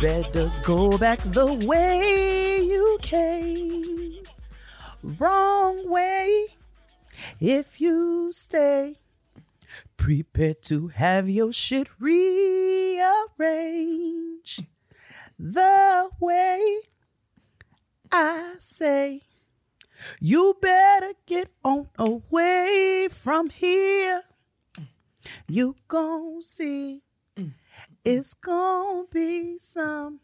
better go back the way you came. Wrong way if you stay. Prepare to have your shit rearranged the way I say. You better get on away from here. You gon' see it's gonna be some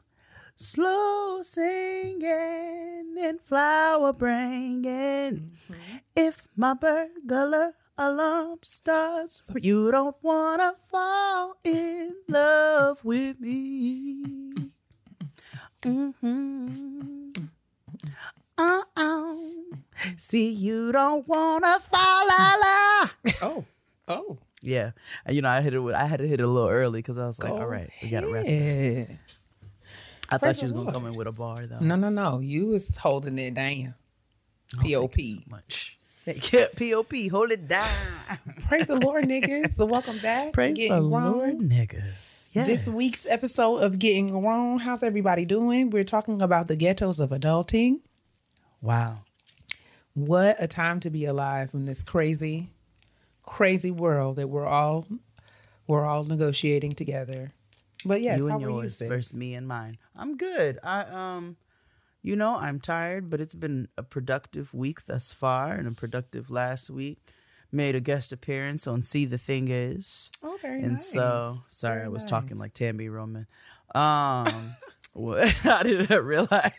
slow singing and flower bringing. If my burglar alarm starts, you don't wanna fall in love with me. hmm Uh-uh. See, you don't wanna fall la la. Oh, oh. Yeah, and you know I hit it. With, I had to hit it a little early because I was like, all right, we gotta wrap. This. I Praise thought you was gonna Lord. come in with a bar though. No, no, no. You was holding it down. Oh, Pop. so much. Pop, hold it down. Praise the Lord, niggas. So welcome back. Praise Getting the Grown. Lord, niggas. Yes. This week's episode of Getting Grown. How's everybody doing? We're talking about the ghettos of adulting. Wow. What a time to be alive in this crazy, crazy world that we're all we're all negotiating together. But yes, you how and you, yours sis? versus me and mine. I'm good. I um, you know, I'm tired, but it's been a productive week thus far, and a productive last week. Made a guest appearance on "See the Thing Is." Oh, very and nice. And so sorry Very i was talking like tami roman um what i didn't realize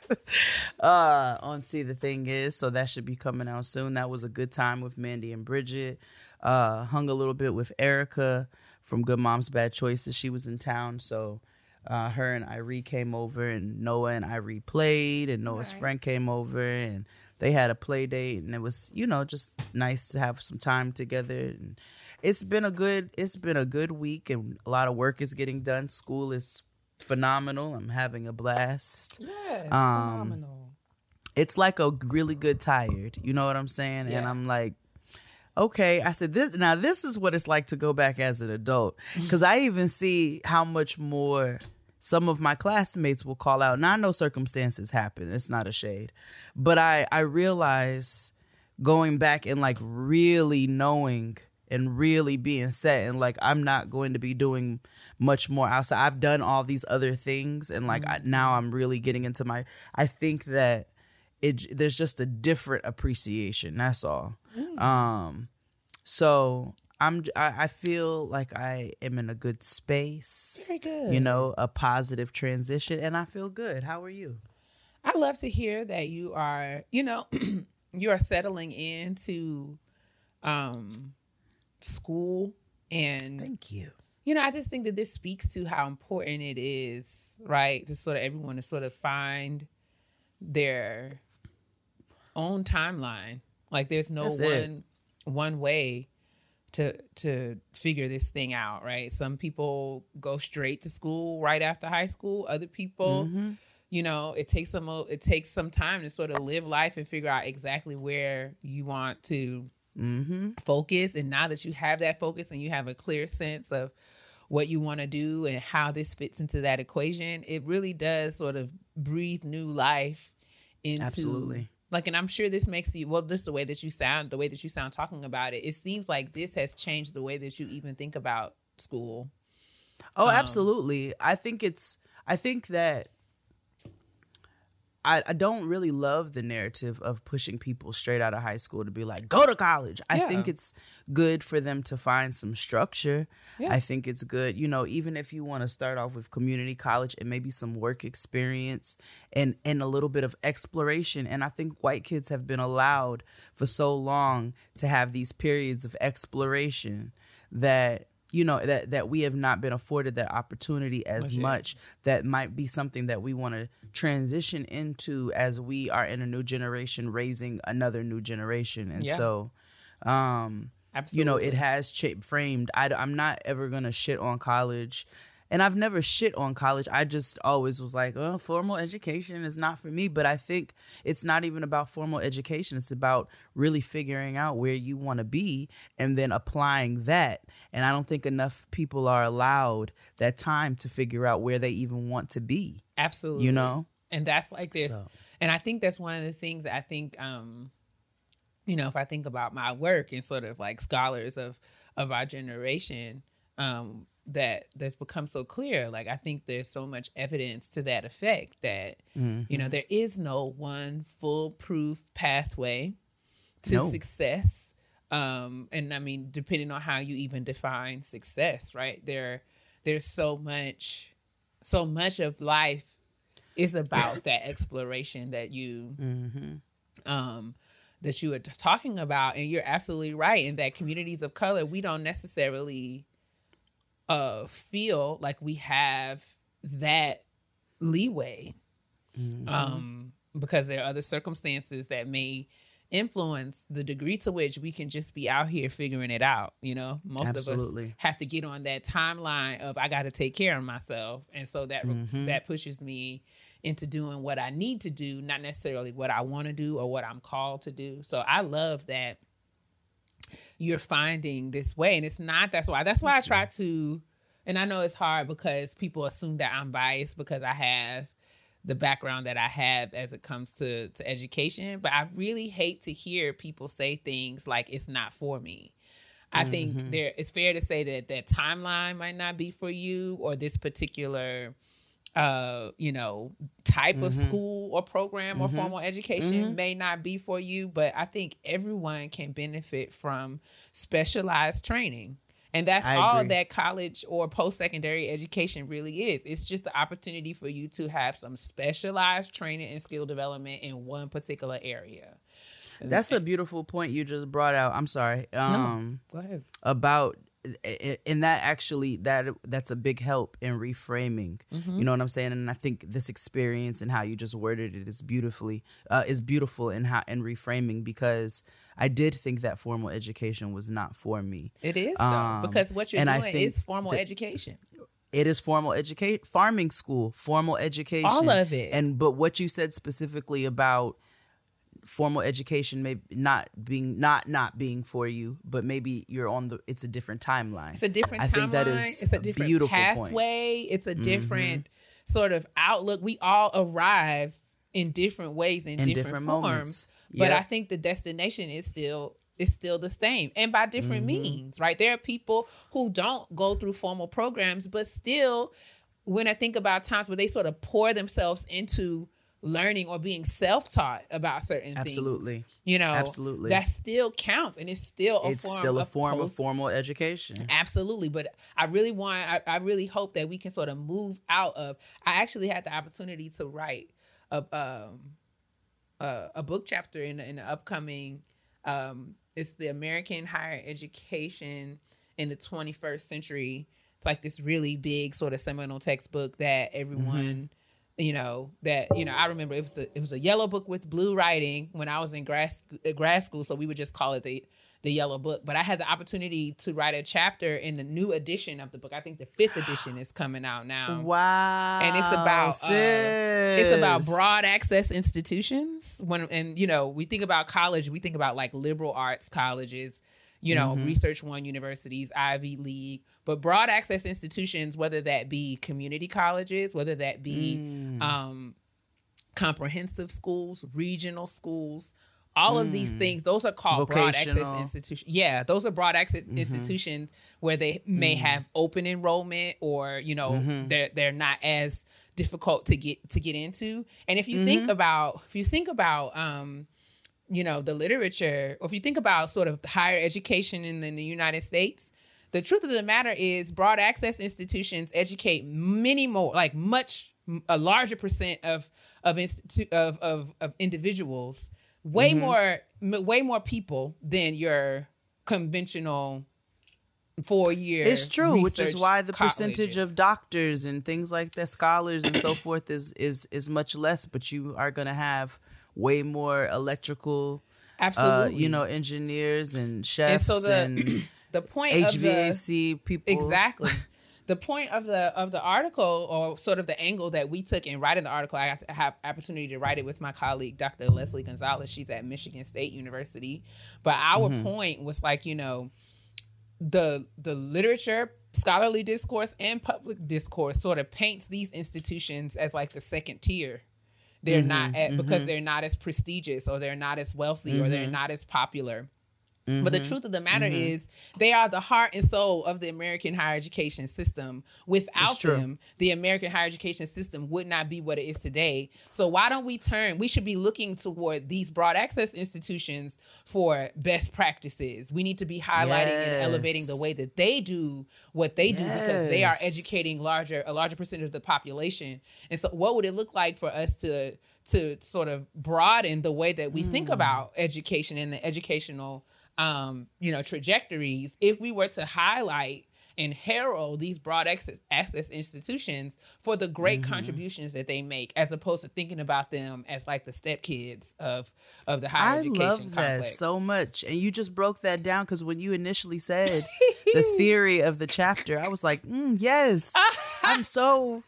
uh on see the thing is so that should be coming out soon that was a good time with mandy and bridget uh hung a little bit with erica from good moms bad choices she was in town so uh, her and Irie came over, and Noah and Irie played, and Noah's friend came over, and they had a play date, and it was, you know, just nice to have some time together. And it's been a good, it's been a good week, and a lot of work is getting done. School is phenomenal. I'm having a blast. Yes, Um, phenomenal. It's like a really good tired. You know what I'm saying? And I'm like, okay. I said this. Now this is what it's like to go back as an adult, mm-hmm. because I even see how much more some of my classmates will call out. Now I know circumstances happen. It's not a shade, but I I realize going back and like really knowing and really being set and like I'm not going to be doing much more outside. I've done all these other things and like I, now mm-hmm. I'm really getting into my I think that it there's just a different appreciation. That's all. Um so I'm I, I feel like I am in a good space. Very good. You know, a positive transition and I feel good. How are you? I love to hear that you are, you know, you are settling into um school and Thank you. you know, I just think that this speaks to how important it is, right? To sort of everyone to sort of find their own timeline. Like there's no That's it. one one way to to figure this thing out, right? Some people go straight to school right after high school. Other people, you know, it takes some it takes some time to sort of live life and figure out exactly where you want to Mm-hmm. focus and now that you have that focus and you have a clear sense of what you want to do and how this fits into that equation it really does sort of breathe new life into Absolutely. Like and i'm sure this makes you well just the way that you sound the way that you sound talking about it it seems like this has changed the way that you even think about school Oh, Um, absolutely. I think it's I think that I, I don't really love the narrative of pushing people straight out of high school to be like, go to college. I Yeah. think it's good for them to find some structure. Yeah. I think it's good, you know, even if you want to start off with community college and maybe some work experience and and a little bit of exploration. And I think white kids have been allowed for so long to have these periods of exploration that you know that that we have not been afforded that opportunity as Legit. much that might be something that we want to transition into as we are in a new generation raising another new generation and Yeah. so um absolutely you know it has cha- framed I, am not ever gonna shit on college and I've never shit on college. I just always was like, oh, formal education is not for me. But I think it's not even about formal education. It's about really figuring out where you want to be and then applying that. And I don't think enough people are allowed that time to figure out where they even want to be. Absolutely. You know? And that's like this. So- And I think that's one of the things that I think, um, you know, if I think about my work and sort of like scholars of of our generation, um, that that's become so clear. Like I think there's so much evidence to that effect that you know there is no one foolproof pathway to No. success. Um, and I mean, depending on how you even define success, right? There, there's so much, so much of life is about that exploration that you um that you were talking about and you're absolutely right in that communities of color we don't necessarily uh feel like we have that leeway um because there are other circumstances that may influence the degree to which we can just be out here figuring it out you know? Most of us have to get on that timeline of i got to take care of myself. And so that that pushes me into doing what i need to do not necessarily what i want to do or what i'm called to do. So i love that you're finding this way. And it's not that's why that's why i try to and i know it's hard because people assume that i'm biased because i have the background that i have as it comes to to education. But i really hate to hear people say things like it's not for me. I think mm-hmm. there it's fair to say that that timeline might not be for you or this particular uh you know type of school or program or formal education may not be for you but I think everyone can benefit from specialized training. And that's I all agree. that college or post-secondary education really is. It's just the opportunity for you to have some specialized training and skill development in one particular area. That's a beautiful point you just brought out. I'm sorry. Um go ahead. about and that actually that that's a big help in reframing Mm-hmm. you know what i'm saying and i think this experience and how you just worded it is beautifully uh, is beautiful in how in reframing because i did think that formal education was not for me It is though, Um, because what you're doing is formal education. it is formal educate farming school formal education All of it. and but what you said specifically about formal education maybe not being not not being for you but maybe you're on the it's a different timeline It's a different I timeline. think that is it's a a different beautiful point. Mm-hmm. pathway. It's a different sort of outlook. We all arrive in different ways in, In different, different forms. moments. But Yep. I think the destination is still is still the same and by different Mm-hmm. means, right? There are people who don't go through formal programs, but still when I think about times where they sort of pour themselves into learning or being self-taught about certain things. Absolutely. You know, Absolutely. that still counts and it's still a it's form still a of form of formal education. Absolutely, but I really want, I, I really hope that we can sort of move out of. I actually had the opportunity to write a um, a, a book chapter in in the upcoming. Um, it's the American Higher Education in the 21st Century. It's like this really big sort of seminal textbook that everyone. You know that you know. I remember it was a it was a yellow book with blue writing when I was in grad uh, grad school, so we would just call it the the yellow book. But I had the opportunity to write a chapter in the new edition of the book. I think the fifth edition is coming out now. Wow. And it's about uh, it's about broad access institutions. When and you know we think about college, we think about like liberal arts colleges, you know, Mm-hmm. research one universities, Ivy League, but broad access institutions, whether that be community colleges, whether that be Mm. um, comprehensive schools, regional schools, all of these Mm. things, those are called broad access institutions. Yeah, those are broad access Mm-hmm. institutions where they may Mm. have open enrollment or, you know, Mm-hmm. they're they're not as difficult to get to get into. And if you Mm-hmm. think about if you think about um you know the literature or if you think about sort of higher education in, in the united states the truth of the matter is broad access institutions educate many more like much a larger percent of of institu- of, of of individuals way Mm-hmm. more m- way more people than your conventional four year It's true, which is why the percentage of doctors and things like that, scholars and so forth, is is is much less. But you are going to have way more electrical, uh, absolutely you know, engineers and chefs and so and, the point of the HVAC people. Exactly. the point of the of the article or sort of the angle that we took in writing the article i got to have opportunity to write it with my colleague dr leslie gonzalez she's at michigan state university but our mm-hmm. point was like you know the the literature scholarly discourse and public discourse sort of paints these institutions as like the second tier they're mm-hmm, not at, mm-hmm. because they're not as prestigious or they're not as wealthy or they're mm-hmm. not as popular Mm-hmm. But the mm-hmm. truth of the matter mm-hmm. is, they are the heart and soul of the American higher education system. Without them, the American higher education system would not be what it is today. So, why don't we turn? We should be looking toward these broad access institutions for best practices. We need to be highlighting yes. and elevating the way that they do what they yes. do because they are educating larger a larger percentage of the population. And so, what would it look like for us to to sort of broaden the way that we mm. think about education and the educational um, you know, trajectories, if we were to highlight and herald these broad access, access institutions for the great mm-hmm. contributions that they make, as opposed to thinking about them as like the stepkids of of the higher I education love complex. that so much, and you just broke that down because when you initially said the theory of the chapter, I was like, mm, yes, I'm so.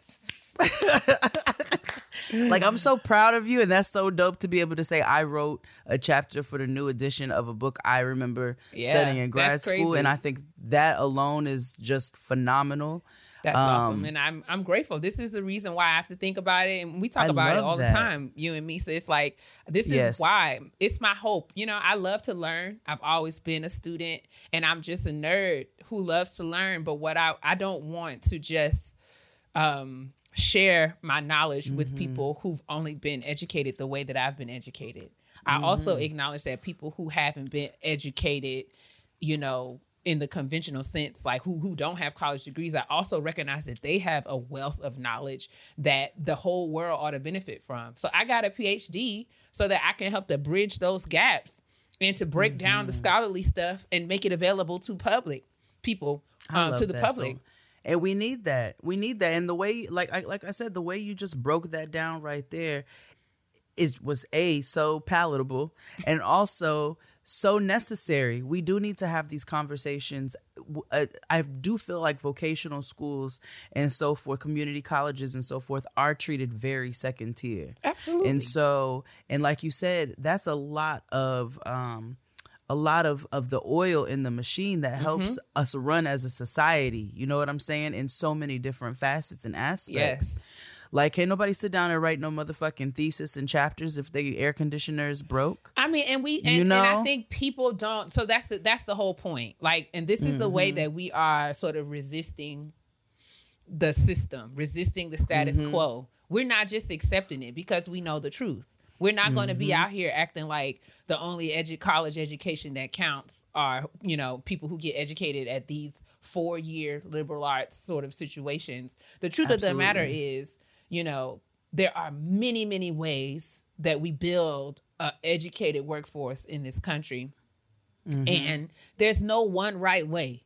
like I'm so proud of you, and that's so dope to be able to say I wrote a chapter for the new edition of a book I remember yeah, studying in grad school, and I think that alone is just phenomenal. That's um, awesome, and I'm I'm grateful. This is the reason why I have to think about it, and we talk I about it all that. the time, you and me. So it's like this is yes. why it's my hope. You know, I love to learn. I've always been a student, and I'm just a nerd who loves to learn. But what I I don't want to just um share my knowledge mm-hmm. with people who've only been educated the way that I've been educated. I mm-hmm. also acknowledge that people who haven't been educated, you know, in the conventional sense, like who who don't have college degrees, I also recognize that they have a wealth of knowledge that the whole world ought to benefit from. So I got a PhD so that I can help to bridge those gaps and to break mm-hmm. down the mm-hmm. scholarly stuff and make it available to public people, um, to the public. So and we need that. We need that. And the way, like, I, like I said, the way you just broke that down right there, is was a so palatable, and also so necessary. We do need to have these conversations. Uh, I do feel like vocational schools and so forth, community colleges and so forth, are treated very second tier. Absolutely. And so, and like you said, that's a lot of um, a lot of of the oil in the machine that helps mm-hmm. us run as a society. You know what I'm saying? In so many different facets and aspects. Yes. Like, can't nobody sit down and write no motherfucking thesis and chapters if the air conditioner is broke. I mean, and we, and, you know? and I think people don't. So that's the, that's the whole point. Like, and this is mm-hmm. the way mm-hmm. that we are sort of resisting the system, resisting the status mm-hmm. quo. We're not just accepting it because we know the truth. We're not mm-hmm. going to be out here acting like the only edu- college education that counts are, you know, people who get educated at these four year liberal arts sort of situations. The truth Absolutely. of the matter is, you know, there are many, many ways that we build an educated workforce in this country. Mm-hmm. And there's no one right way.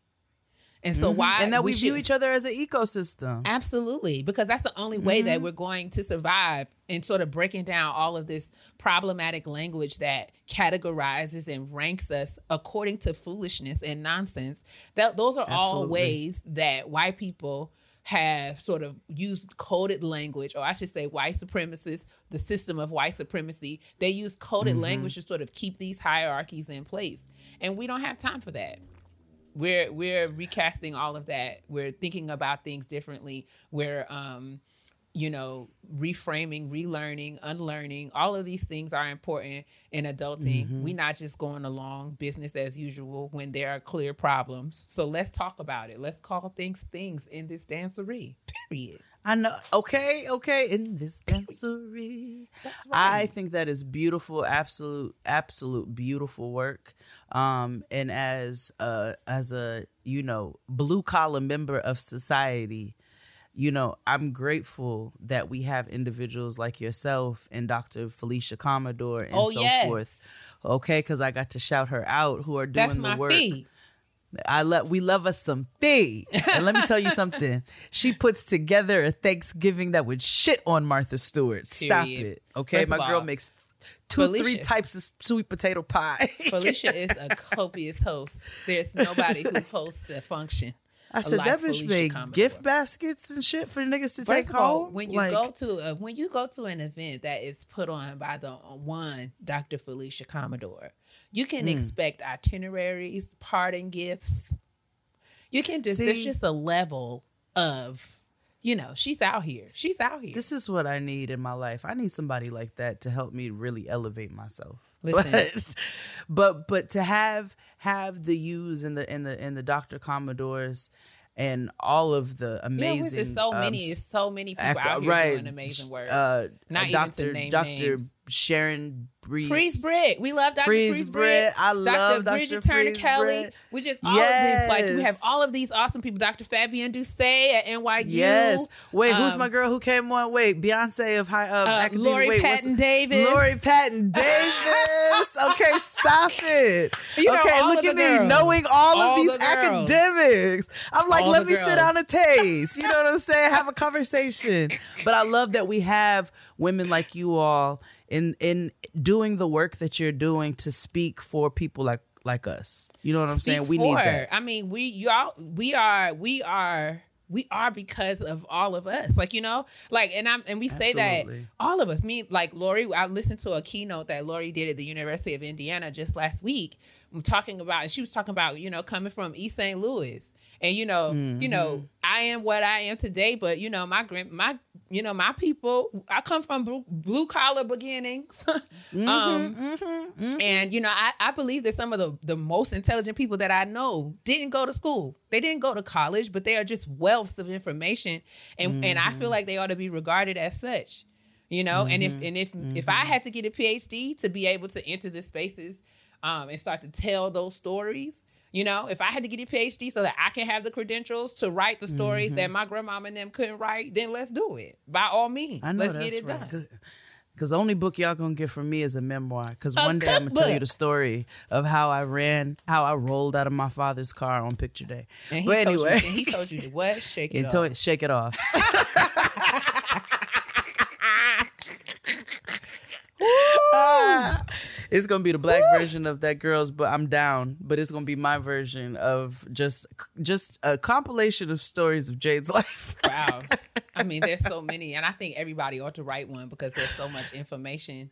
And so mm-hmm. why and that we, we view each other as an ecosystem. Absolutely, because that's the only way mm-hmm. that we're going to survive and sort of breaking down all of this problematic language that categorizes and ranks us according to foolishness and nonsense. That those are Absolutely. all ways that white people have sort of used coded language, or I should say, white supremacists, the system of white supremacy, they use coded mm-hmm. language to sort of keep these hierarchies in place. And we don't have time for that we're we're recasting all of that. We're thinking about things differently. We're um, you know, reframing, relearning, unlearning. All of these things are important in adulting. Mm-hmm. We're not just going along business as usual when there are clear problems. So let's talk about it. Let's call things things in this dancery. Period. I know. Okay, okay. In this dancery, right. I think that is beautiful. Absolute, absolute beautiful work. Um, and as a as a you know blue collar member of society, you know I'm grateful that we have individuals like yourself and Dr. Felecia Commodore and oh, so yes. forth. Okay, because I got to shout her out who are doing the work. Fee. I love we love us some fee. And let me tell you something. She puts together a Thanksgiving that would shit on Martha Stewart. Stop it. Okay. First My girl all, makes two, Felecia, three types of sweet potato pie. Felecia is a copious host. There's nobody who hosts a function I said that bitch made gift baskets and shit for the niggas to First take all, home. when you Like, go to a, when you go to an event that is put on by the one Dr. Felecia Commodore, you can Hmm. expect itineraries, parting gifts. You can just there's just a level of, you know, she's out here. She's out here. this is what I need in my life. I need somebody like that to help me really elevate myself. Listen. But, but but to have have the U's and the and the and the Dr. Commodores and all of the yeah, amazing there's so um, many, so many people out here right, doing amazing work. Uh, Not uh, even to Dr. name Dr. names. Sharon Breeze. Freeze Bread. We love Dr. Freeze Freeze. Bread. I love Dr. Bridget Turner Freeze Kelly. We just all of this. Like we have all of these awesome people. Dr. Fabienne Doucet at NYU. Yes. Wait, who's Um, my girl who came on? Wait, Beyonce of high of Uh, academia. Lori Wait, Patton Davis. Lori Patton Davis. okay, stop it. You know, okay, look at the me girls. knowing all, All of these the academics. I'm like, All let me sit girls. down and taste. You know what I'm saying? Have a conversation. But I love that we have women like you all in in doing the work that you're doing to speak for people like like us. You know what I'm saying? We for need that. I mean, we y'all we are we are we are because of all of us. Like, you know, like and I'm and we say Absolutely. that all of us, me like Lori, I listened to a keynote that Lori did at the University of Indiana just last week. I'm talking about and she was talking about, you know, coming from East St. Louis. And you know, you know, Mm-hmm. I am what I am today, but you know, my grand my you know, my people, I come from blue collar beginnings. Mm-hmm, um and you know, I, I believe that some of the, the most intelligent people that I know didn't go to school. They didn't go to college, but they are just wealths of information. And and I Mm-hmm. feel like they ought to be regarded as such. You know, and if and if if I had to get a PhD to be able to enter the spaces um, and start to tell those stories, you know, if I had to get a PhD so that I can have the credentials to write the stories that my grandmama and them couldn't write, then let's do it. By all means, I know let's get it right. done. Good. Because the only book y'all gonna get from me is a memoir. Because one day I'm gonna tell you the story of how I ran, how I rolled out of my father's car on picture day. And he but told anyway, you, he told you to what? Shake it and off. told- shake it off. Ah, it's gonna be the black version of that girl's, but I'm down. But it's gonna be my version of just just a compilation of stories of Jade's life. Wow. I mean, there's so many, and I think everybody ought to write one because there's so much information.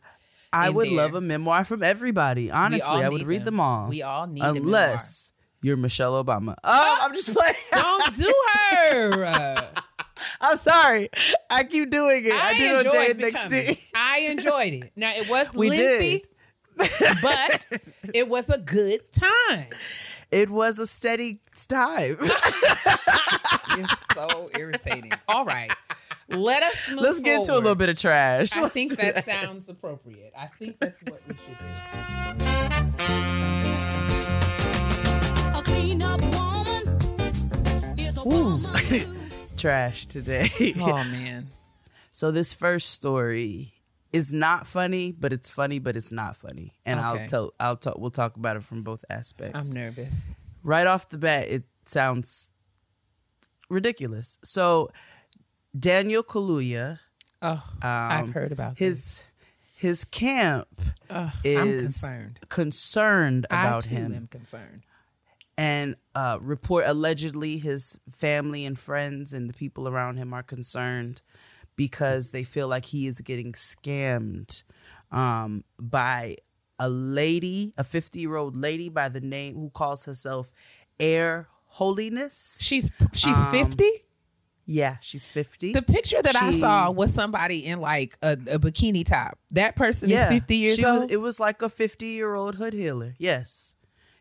I would there. love a memoir from everybody. Honestly, I would read them. them, all. We all need a memoir. unless you're Michelle Obama. Oh, ah! I'm just playing. Don't do her. I'm sorry. I keep doing it. I, I, did on Jay enjoyed becoming. I enjoyed it. Now it was We lengthy, did. But it was a good time. It was a steady time. You're so irritating. All right, let us move Let's get into a little bit of trash. I Let's think do that sounds appropriate. I think that's what we should do. A clean up woman is a Ooh. woman. trash today. Oh man, So this first story is not funny, but it's funny, but it's not funny. And Okay. I'll tell I'll talk we'll talk about it from both aspects. I'm nervous. right off the bat, it sounds ridiculous. So Daniel Kaluuya, Oh, I've heard about this. his his camp Ugh, is I'm concerned. concerned about I too him am concerned. and uh, report allegedly his family and friends and the people around him are concerned because they feel like he is getting scammed um, by a lady, a 50 year old lady by the name who calls herself Air Holiness. She's she's Um, 50. Yeah, she's 50. The picture that I saw was somebody in like a, a bikini top. That person is 50 years she was- old. it was like a 50 year old hood healer. Yes.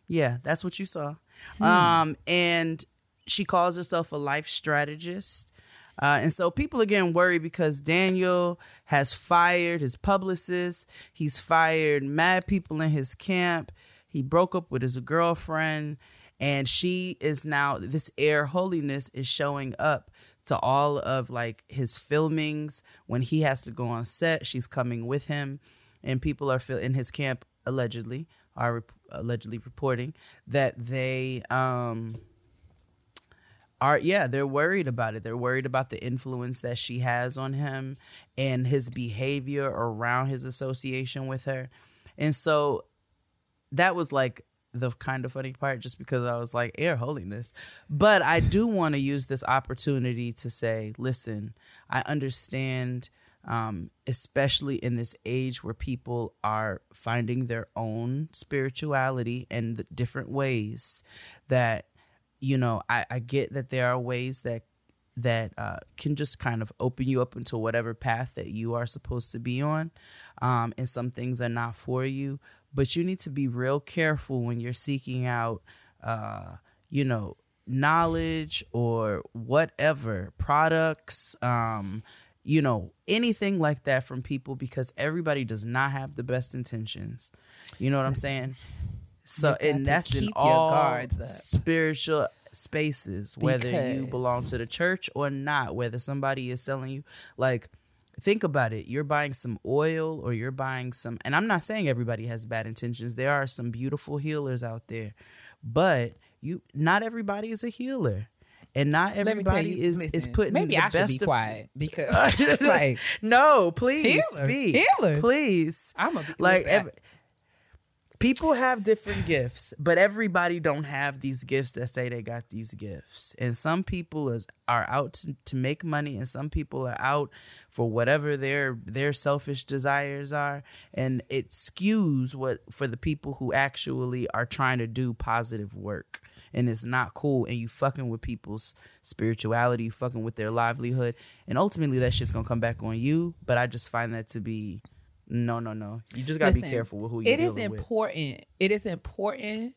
Yeah, that's what you saw. Hmm. Um, and she calls herself a life strategist. Uh, and so people are getting worried because Daniel has fired his publicist. He's fired mad people in his camp. He broke up with his girlfriend. And she is now, this air holiness is showing up to all of like his filmings when he has to go on set. She's coming with him. And people are feel in his camp allegedly are rep- allegedly reporting that they um are yeah they're worried about it they're worried about the influence that she has on him and his behavior around his association with her and so that was like the kind of funny part just because I was like air holiness. But I do want to use this opportunity to say, listen, I understand um, especially in this age where people are finding their own spirituality and the different ways that you know I, I get that there are ways that that uh, can just kind of open you up into whatever path that you are supposed to be on um, and some things are not for you but you need to be real careful when you're seeking out uh, you know knowledge or whatever products um, you know anything like that from people because everybody does not have the best intentions. You know what i'm saying so and that's in all guards spiritual spaces whether you belong to the church or not whether somebody is selling you like think about it you're buying some oil or you're buying some and i'm not saying everybody has bad intentions there are some beautiful healers out there but you not everybody is a healer and not Let me tell everybody you, is is putting maybe the I should be quiet because like no, please Healer. speak. Healer. Please. I'm a like listen, ev- people have different gifts, but everybody don't have these gifts that say they got these gifts. And some people is, are out to, to make money and some people are out for whatever their their selfish desires are and it skews what for the people who actually are trying to do positive work. And it's not cool, and you fucking with people's spirituality, you fucking with their livelihood, and ultimately that shit's gonna come back on you. But I just find that to be no, no, no. You just gotta be careful with who you're it is dealing with. important it is important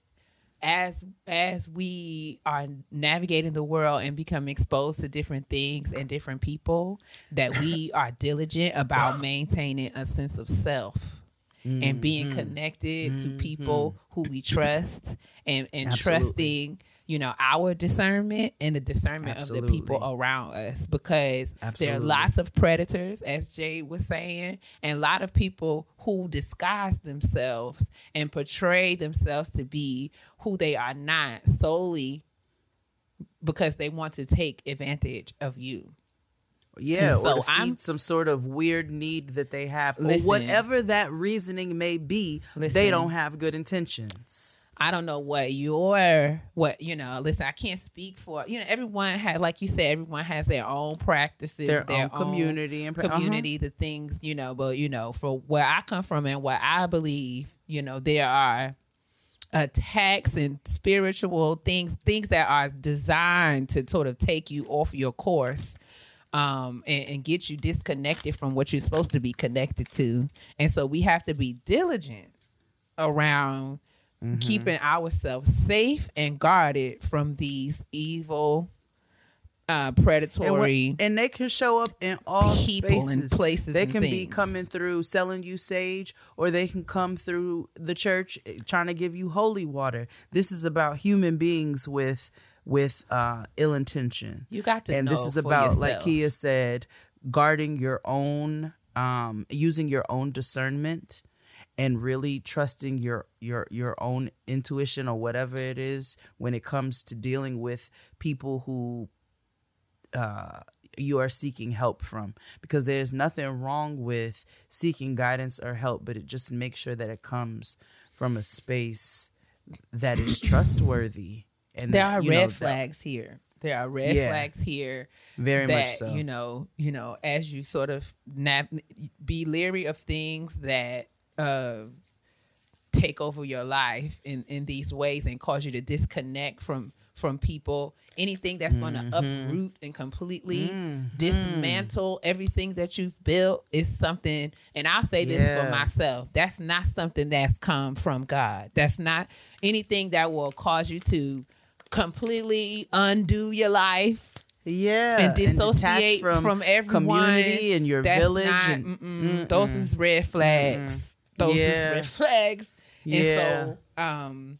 as as we are navigating the world and become exposed to different things and different people that we are diligent about maintaining a sense of self and being Mm-hmm. connected to people who we trust and and Absolutely. trusting you know our discernment and the discernment of the people around us because there are lots of predators as jay was saying and a lot of people who disguise themselves and portray themselves to be who they are not solely because they want to take advantage of you Yeah, And so I'm- some sort of weird need that they have, Listen. or whatever that reasoning may be. They don't have good intentions. I don't know what your what you know. Listen, I can't speak for you know. Everyone has, like you said, everyone has their own practices, Their own community and uh-huh. community. The things you know, but you know, for where I come from and what I believe, you know, there are attacks and spiritual things, things that are designed to sort of take you off your course. Um, and, and get you disconnected from what you're supposed to be connected to. And so we have to be diligent around Mm-hmm. keeping ourselves safe and guarded from these evil, uh, And, predatory. when- and they can show up in all people and spaces. places They and can be coming through selling you sage, or they can come through the church eh, trying to give you holy water. This is about human beings with with uh, ill intention. You got to and this is about like keia said guarding your own um using your own discernment and really trusting your your your own intuition or whatever it is when it comes to dealing with people who uh you are seeking help from because there's nothing wrong with seeking guidance or help but it just makes sure that it comes from a space that is trustworthy and there that, are you know, red that- flags here. There are red Yeah. flags here very that much so you know, you know, as you sort of nap, be leery of things that uh, take over your life in in these ways and cause you to disconnect from from people. Anything that's going to Mm-hmm. uproot and completely dismantle everything that you've built is something. And I'll say this for myself: that's not something that's come from God. That's not anything that will cause you to completely undo your life Yeah, and dissociate from, everyone community and your village not- and mm-mm. those is red flags those Yeah. is red flags Yeah. and so um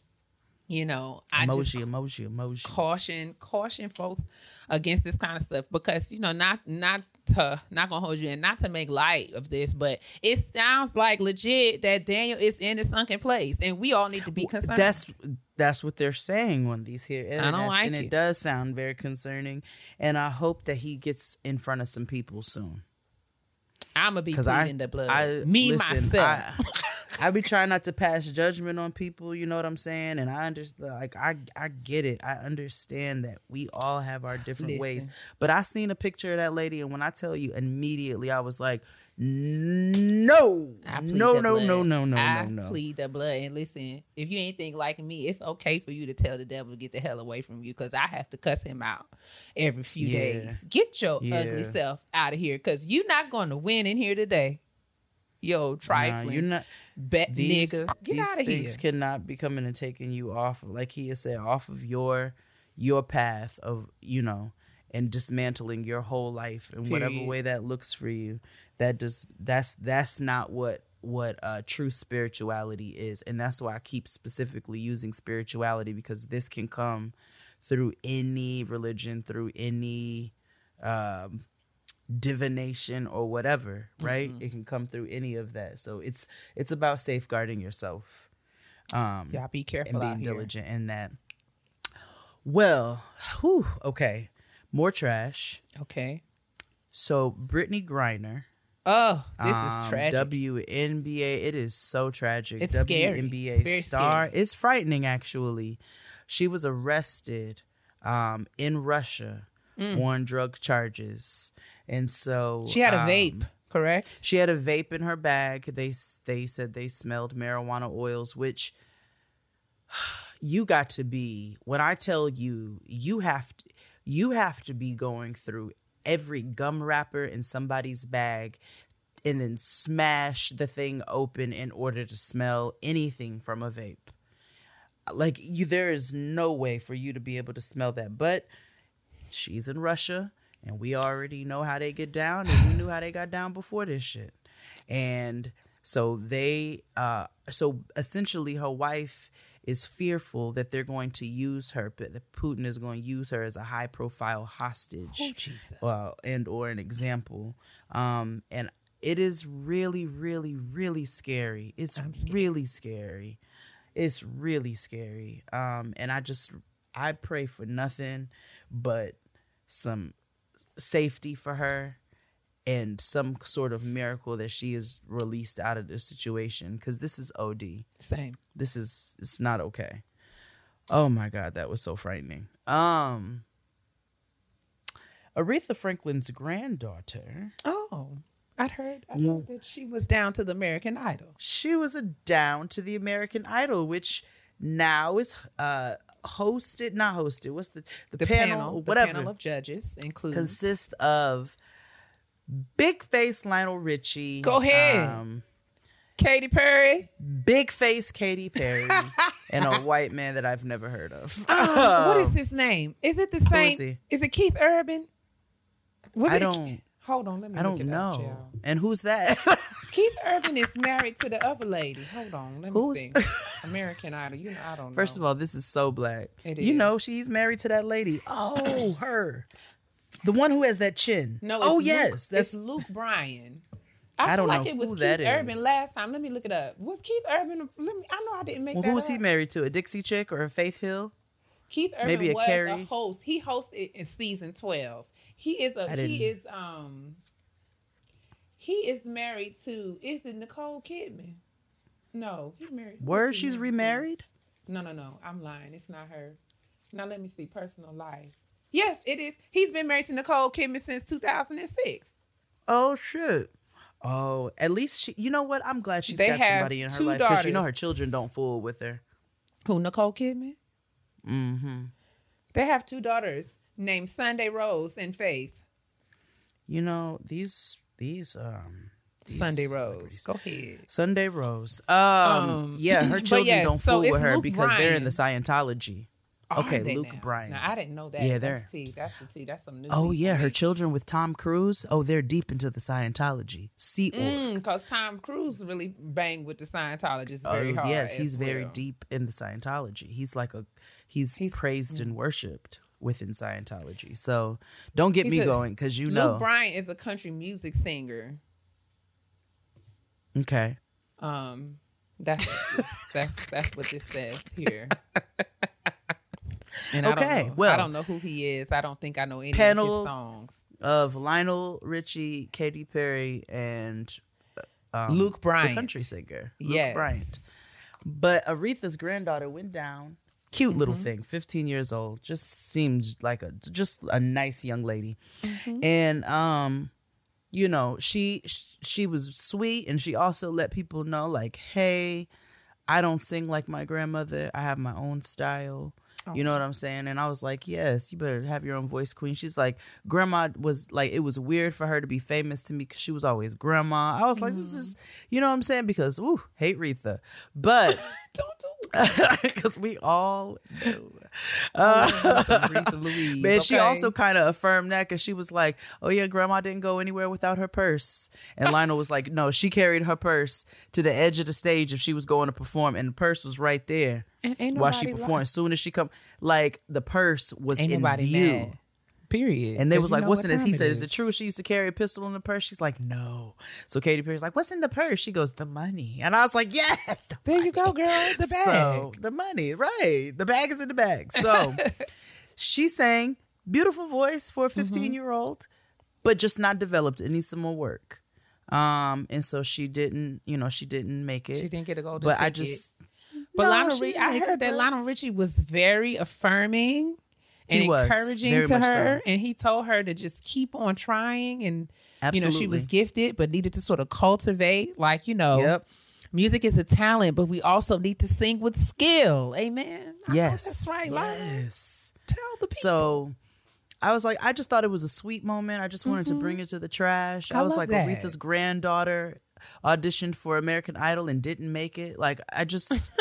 you know i just emoji, emoji, emoji. caution caution folks against this kind of stuff because you know not not to not gonna hold you and not to make light of this but it sounds like legit that daniel is in a sunken place and we all need to be concerned That's that's what they're saying on these here I don't like and it it. does sound very concerning. And I hope that he gets in front of some people soon. I'm gonna be I, the blood I me listen, myself I, I be trying not to pass judgment on people, you know what I'm saying? And I understand like I I get it. I understand that we all have our different ways. But I seen a picture of that lady and when I tell you immediately I was like, "No. No, no, no, no, no, I no, no." plead the blood. And listen, if you ain't think like me, it's okay for you to tell the devil to get the hell away from you because I have to cuss him out every few Yeah. days. Get your Yeah. ugly self out of here because you're not going to win in here today. Yo, Nah, trifling, you're not bet these, nigga. Get out of here. things cannot be coming and taking you off like he has said off of your your path of you know and dismantling your whole life in whatever way that looks for you that does that's that's not what what uh true spirituality is and that's why i keep specifically using spirituality because this can come through any religion through any um divination or whatever right Mm-hmm. it can come through any of that so it's it's about safeguarding yourself um Y'all be and careful being out here. diligent in that well whew, okay more trash Okay. so brittney griner Oh, this um, is tragic. WNBA. It is so tragic. It's scary. WNBA It's star. scary. It's frightening, actually. She was arrested um, in Russia on drug charges, and so Mm. she had a um, vape, correct? She had a vape in her bag. They they said they smelled marijuana oils, which you got to be. When I tell you, you have to, you have to be going through every gum wrapper in somebody's bag and then smash the thing open in order to smell anything from a vape. Like you there is no way for you to be able to smell that. But she's in Russia and we already know how they get down and we knew how they got down before this shit. And so they uh so essentially her wife is fearful that they're going to use her but that Putin is going to use her as a high profile hostage Oh, well, and or an example. Um, and it is really, really, really scary. It's really scary. It's really scary. Um, and I just I pray for nothing but some safety for her and some sort of miracle that she is released out of this situation because this is OD Same. this is it's not okay oh my god that was so frightening um aretha franklin's granddaughter Oh, I'd heard, I heard that she was down to the American Idol. she was a down to the american idol which now is uh hosted not hosted what's the the, The panel, panel, whatever the panel of judges includes. consists of big face lionel richie Go ahead. um, Katy Perry. big face Katy Perry and a white man that I've never heard of. Um, what is his name? Is it the same? is? Is it Keith Urban? Was I it- don't- Hold on, let me. I don't it up, know. And who's that? Keith Urban is married to the other lady. Hold on, let me Who's- see. American Idol. You know, I don't know. First of all, this is so black. It You know, she's married to that lady. Oh, her. The one who has that chin. no. It's Oh, Luke, yes. That's Luke Bryan. I I, don't feel know like it was who Keith that Urban is. last time. Let me look it up. Was Keith Urban? Let me. I know I didn't make well, that who was he married to? A Dixie chick or a Faith Hill? Keith Urban Maybe a was a host. He hosted in season twelve. He is a. he is um he is married to is it Nicole Kidman? No, he's married. Where she's remarried? No, no, no. I'm lying. It's not her. Now let me see personal life. Yes, it is. He's been married to Nicole Kidman since 2006. Oh, shit. Oh, at least she, you know what? I'm glad she's They got somebody in her life because you know her children don't fool with her. Who Nicole Kidman? Mm-hmm. They have two daughters named Sunday Rose and Faith. You know these these um these Sunday Rose. Go ahead. Sunday Rose. Um, Um, yeah, her children don't so fool with her Luke because they're in the Scientology. Okay, Luke now? Bryan. Now I didn't know that. Yeah, that's they're- tea. That's the tea. That's some new. Oh yeah, her children with Tom Cruise. Oh, they're deep into the Scientology. Sea. Mm, cause Tom Cruise really banged with the Scientologists Oh very hard. yes, he's very deep in the Scientology. He's like a he's, He's- praised and worshipped within Scientology. So don't get He's me a- going because you Luke know. Luke Bryan is a country music singer. Okay. Um, that's that's that's what this says here. And I Okay, don't know, well- I don't know who he is. I don't think I know any of his songs. Of Lionel Richie, Katy Perry, and um, Luke the Bryant. country singer, Luke Yes. Bryant. But Aretha's granddaughter went down. Cute little Mm-hmm. thing, 15 years old. Just seems like a just a nice young lady. Mm-hmm. And um you know, she she was sweet and she also let people know like, "Hey, I don't sing like my grandmother. I have my own style." Oh. You know what I'm saying? And I was like, "Yes, you better have your own voice, queen." She's like, "Grandma was like it was weird for her to be famous to me cuz she was always grandma." I was like, "This is, mm. you know what I'm saying?" Because ooh, hate Retha. But Don't do because we all know. Uh, Aretha Louise. Man, she okay? also kind of affirmed that because she was like, "Oh yeah, Grandma didn't go anywhere without her purse." And Lionel was like, "No, she carried her purse to the edge of the stage if she was going to perform, and the purse was right there And while she performed. As soon as she come, like the purse was Ain't in view." mad. Period. And they was like, "What's what in it?" He said, "Is it true she used to carry a pistol in the purse?" She's like, "No." So Katy Perry's like, "What's in the purse?" She goes, "The money." And I was like, "Yes, the There you go, girl. The bag. so the money, right? The bag is in the bag. So she sang beautiful voice for a Mm-hmm. 15 year old, but just not developed. It needs some more work. Um, and so she didn't, you know, she didn't make it. she didn't get a golden but ticket. I just, But No, Lionel, I heard that Lionel Richie was very affirming and was, encouraging to much so. her, and he told her to just keep on trying. And you know, she was gifted, but needed to sort of cultivate, like you know, Yep. music is a talent, but we also need to sing with skill. Amen. Yes. that's right. Yes. Tell the people. So I was like, I just thought it was a sweet moment. I just wanted to bring it to the trash. Mm-hmm. I I, was like, that. Aretha's granddaughter auditioned for American Idol and didn't make it. Like, I just,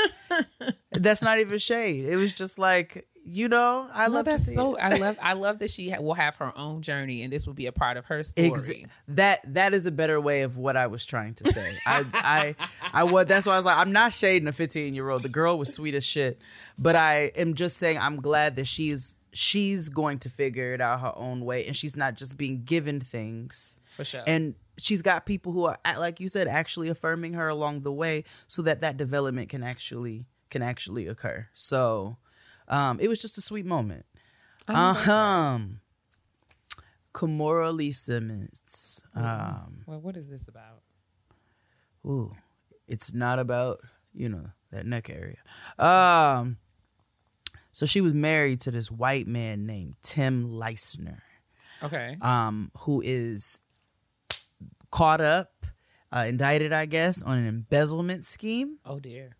that's not even shade. It was just like, you know, I No, love that so. it. I love. I love that she ha- will have her own journey, and this will be a part of her story. Ex- that that is a better way of what I was trying to say. I I I was that's why I was like I'm not shading a 15 year old. The girl was sweet as shit, but I am just saying I'm glad that she's she's going to figure it out her own way, and she's not just being given things. For sure. And she's got people who are like you said actually affirming her along the way, so that that development can actually can actually occur. So um, it was just a sweet moment. Uh um, Kimora Lee Simmons. Um, well, what is this about? ooh, it's not about you know that neck area. Um, so she was married to this white man named Tim Leissner, Okay. um, who is caught up, uh, indicted, I guess, on an embezzlement scheme. oh dear.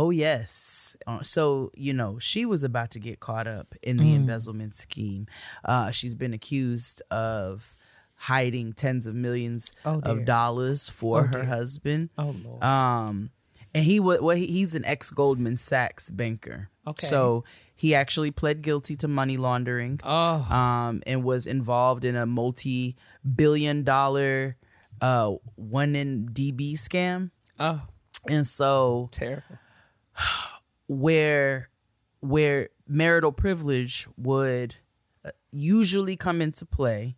Oh yes. Uh, so you know she was about to get caught up in the embezzlement scheme. Uh, she's been accused of hiding tens of millions Oh, of dollars for Oh, her dear. husband. Oh lord. Um, and he was well, he's an ex Goldman Sachs banker. Okay. So he actually pled guilty to money laundering. oh. Um, and was involved in a multi-billion dollar uh 1MDB scam. oh. And so Terrible. Where where marital privilege would uh, usually come into play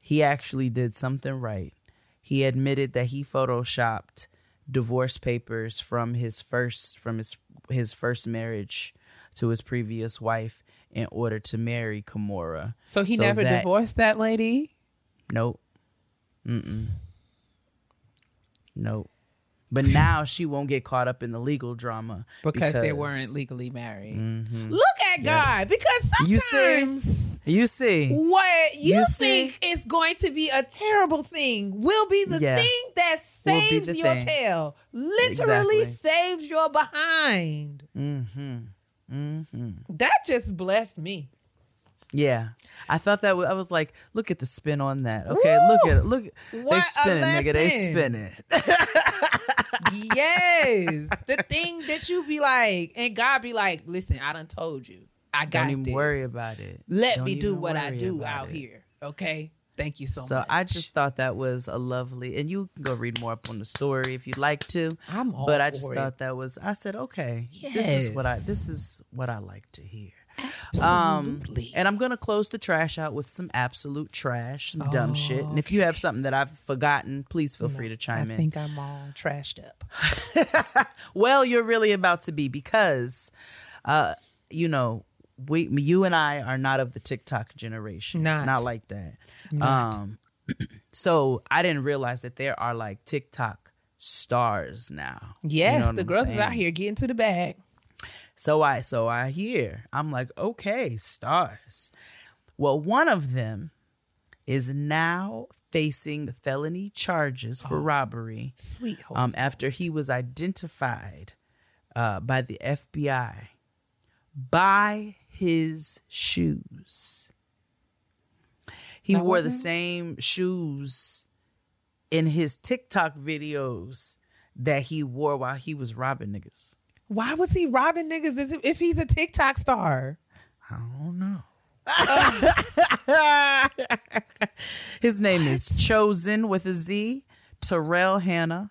he actually did something right he admitted that he photoshopped divorce papers from his first from his his first marriage to his previous wife in order to marry Kimora. So he never that- divorced that lady. Nope. Mm-mm. Nope. But now she won't get caught up in the legal drama because, they weren't legally married. Look at God, because You see? sometimes You see, what you, You see? think is going to be a terrible thing will be the Yeah. thing that saves your thing. tail. Literally Exactly. saves your behind. mm-hmm. Mm-hmm. That just blessed me. Yeah, I thought that. I was like, look at the spin on that. Okay, Woo! look at it. Look, they What a spinning, nigga. They spinning. yes. the thing that you be like, and God be like, listen, I done told you. I got Don't even this. worry about it. Let Don't me do what I do out it. here. Okay. Thank you so, So much. So I just thought that was a lovely, and you can go read more up on the story if you'd like to. I'm all but I just it. thought that was. I said, okay, this is what I. This is what I like to hear. Absolutely. Um, and I'm gonna close the trash out with some absolute trash, some dumb shit. And if you have something that I've forgotten, please feel free to chime I in. I think I'm all trashed up. well, you're really about to be because, uh, you know, we, you and I are not of the TikTok generation. Not. not like that. Not. Um, so I didn't realize that there are like TikTok stars now. You Yes, know the girls is out here getting to the bag. So I so I hear. I'm like, okay, stars. Well, one of them is now facing felony charges for robbery Sweet home. um, after he was identified uh, by the FBI by his shoes. He Now, wore the same shoes in his TikTok videos that he wore while he was robbing niggas. Why was he robbing niggas if- if he's a TikTok star? I don't know. His name is Chozen with a Z, Terrell Hannah.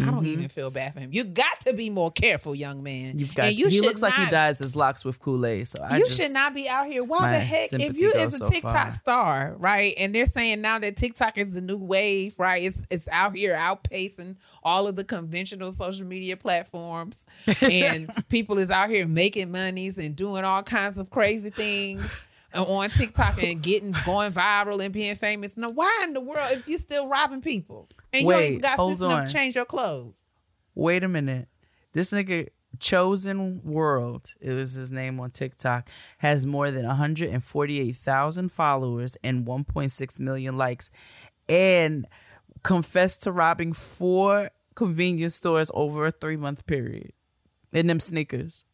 I don't even feel bad for him. You got to be more careful, young man. Mm-hmm. You've got. And you he looks like he not- dyes his locks with Kool Aid. So I you just, should not be out here. Why the heck? If you is a so TikTok far. star, right? And they're saying now that TikTok is the new wave, right? It's it's out here outpacing all of the conventional social media platforms, and people is out here making monies and doing all kinds of crazy things on TikTok and getting going viral and being famous. Now, why in the world if you still robbing people and you Wait, even got hold on. to change your clothes? Wait a minute. This nigga Chozen World, it was his name on TikTok, has more than 148,000 followers and 1.6 million likes, and confessed to robbing four convenience stores over a three month period in them sneakers.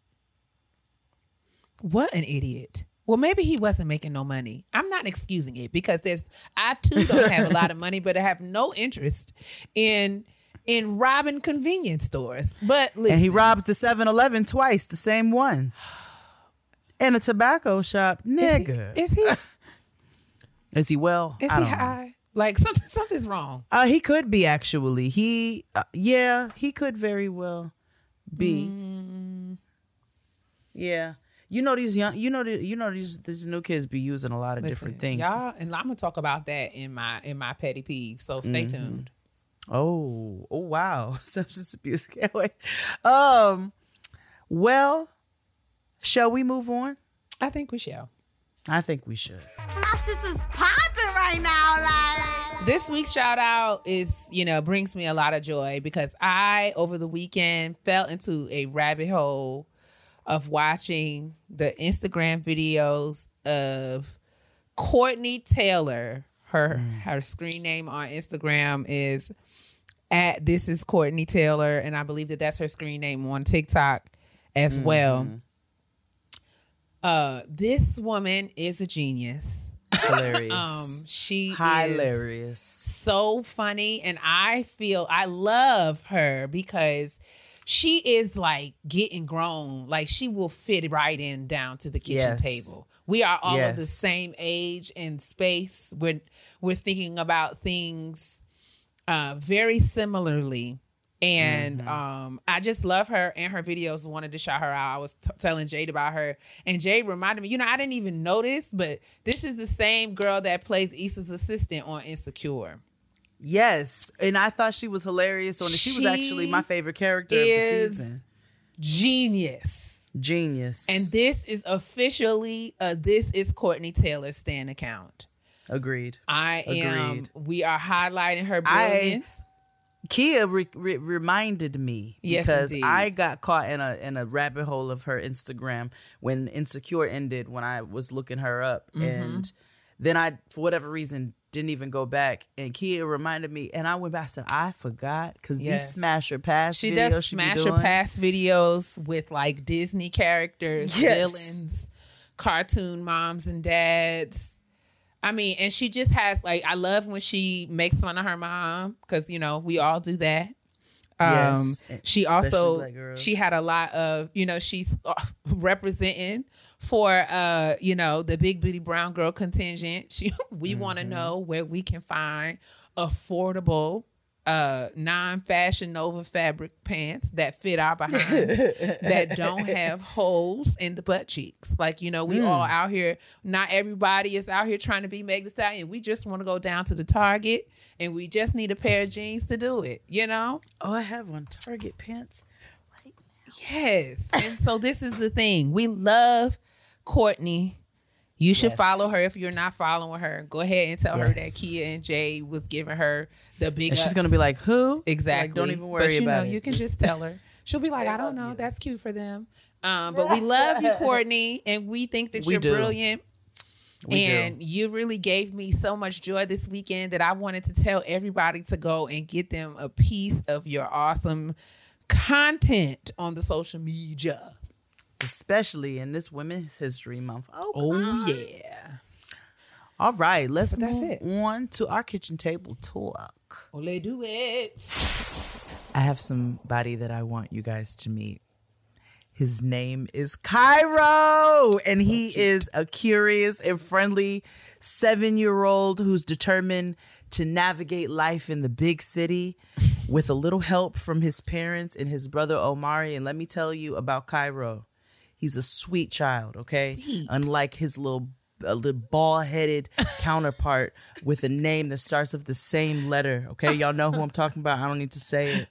What an idiot. Well, maybe he wasn't making no money. I'm not excusing it because there's I too don't have a lot of money, but I have no interest in in robbing convenience stores. But listen, And he robbed the 7 Eleven twice, the same one. And a tobacco shop. is he, Nigga. is he Is he well? is he don't know. high? Like something something's wrong. Uh, he could be actually. He, uh, yeah, he could very well be. Mm. Yeah, you know these young, you know the, you know these these new kids be using a lot of different things. Y'all, and I'm gonna talk about that in my in my petty peeve. So stay Mm-hmm. tuned. Oh, oh wow, substance abuse. Can't wait. Um, well, shall we move on? I think we shall. I think we should. My sister's popping right now. Like, This week's shout out is, you know, brings me a lot of joy because I, over the weekend, fell into a rabbit hole of watching the Instagram videos of Courtney Taylor. Her her screen name on Instagram is at this is Courtney Taylor, and I believe that that's her screen name on TikTok as well. Uh, this woman is a genius. Hilarious. Um, she is Hilarious. so funny and i feel i love her because she is like getting grown. Like she will fit right in down to the kitchen Yes. table. We are all of the same age and space. We're we're thinking about things uh very similarly. And Mm-hmm. um i just love her and her videos. Wanted to shout her out. I was t- telling jade about her. And jade reminded me you know i didn't even notice but this is the same girl that plays issa's assistant on insecure Yes, and I thought she was hilarious on it. She, was actually my favorite character of the season. genius Genius. and this is officially a this is courtney taylor stan account agreed. i am Agreed. we are highlighting her I- brilliance Keia re- re- reminded me Yes, because indeed. I got caught in a in a rabbit hole of her Instagram when Insecure ended when I was looking her up Mm-hmm. and then I for whatever reason didn't even go back and Keia reminded me and I went back I said I forgot because Yes. these smash or pass she videos does she be smash or doing- pass videos with like disney characters Yes. villains cartoon moms and dads I mean, and she just has like I love when she makes fun of her mom because you know we all do that. Um, Yes, she also she had a lot of you know she's uh, representing for uh you know the big booty brown girl contingent. She we want Mm-hmm. to know where we can find affordable uh non-fashion nova fabric pants that fit our behind that don't have holes in the butt cheeks like you know we all Mm. out here not everybody is out here trying to be Meg Thee Stallion we just want to go down to the target and we just need a pair of jeans to do it you know Oh, I have one Target pants. right now. yes and so this is the thing we love Courtney You should Yes. follow her if you're not following her. Go ahead and tell her that Keia and Jay was giving her the big. And she's gonna be like, "Who?" exactly. Like, don't even worry but you about know, it. You can just tell her. She'll be like, I don't know. you. That's cute for them. Um, but we love you, Courtney, and we think that We you're do. brilliant. We do. and you really gave me so much joy this weekend that I wanted to tell everybody to go and get them a piece of your awesome content on the social media. Especially in this Women's History Month. Oh, Oh yeah. all right. Let's But that's it. on to our kitchen table talk. They do it. I have somebody that I want you guys to meet. His name is Cairo, and he is a curious and friendly seven year old who's determined to navigate life in the big city with a little help from his parents and his brother Omari. And let me tell you about Cairo. He's a sweet child, okay? Sweet. Unlike his little a little bald headed counterpart with a name that starts with the same letter. Okay, y'all know who I'm talking about. I don't need to say it.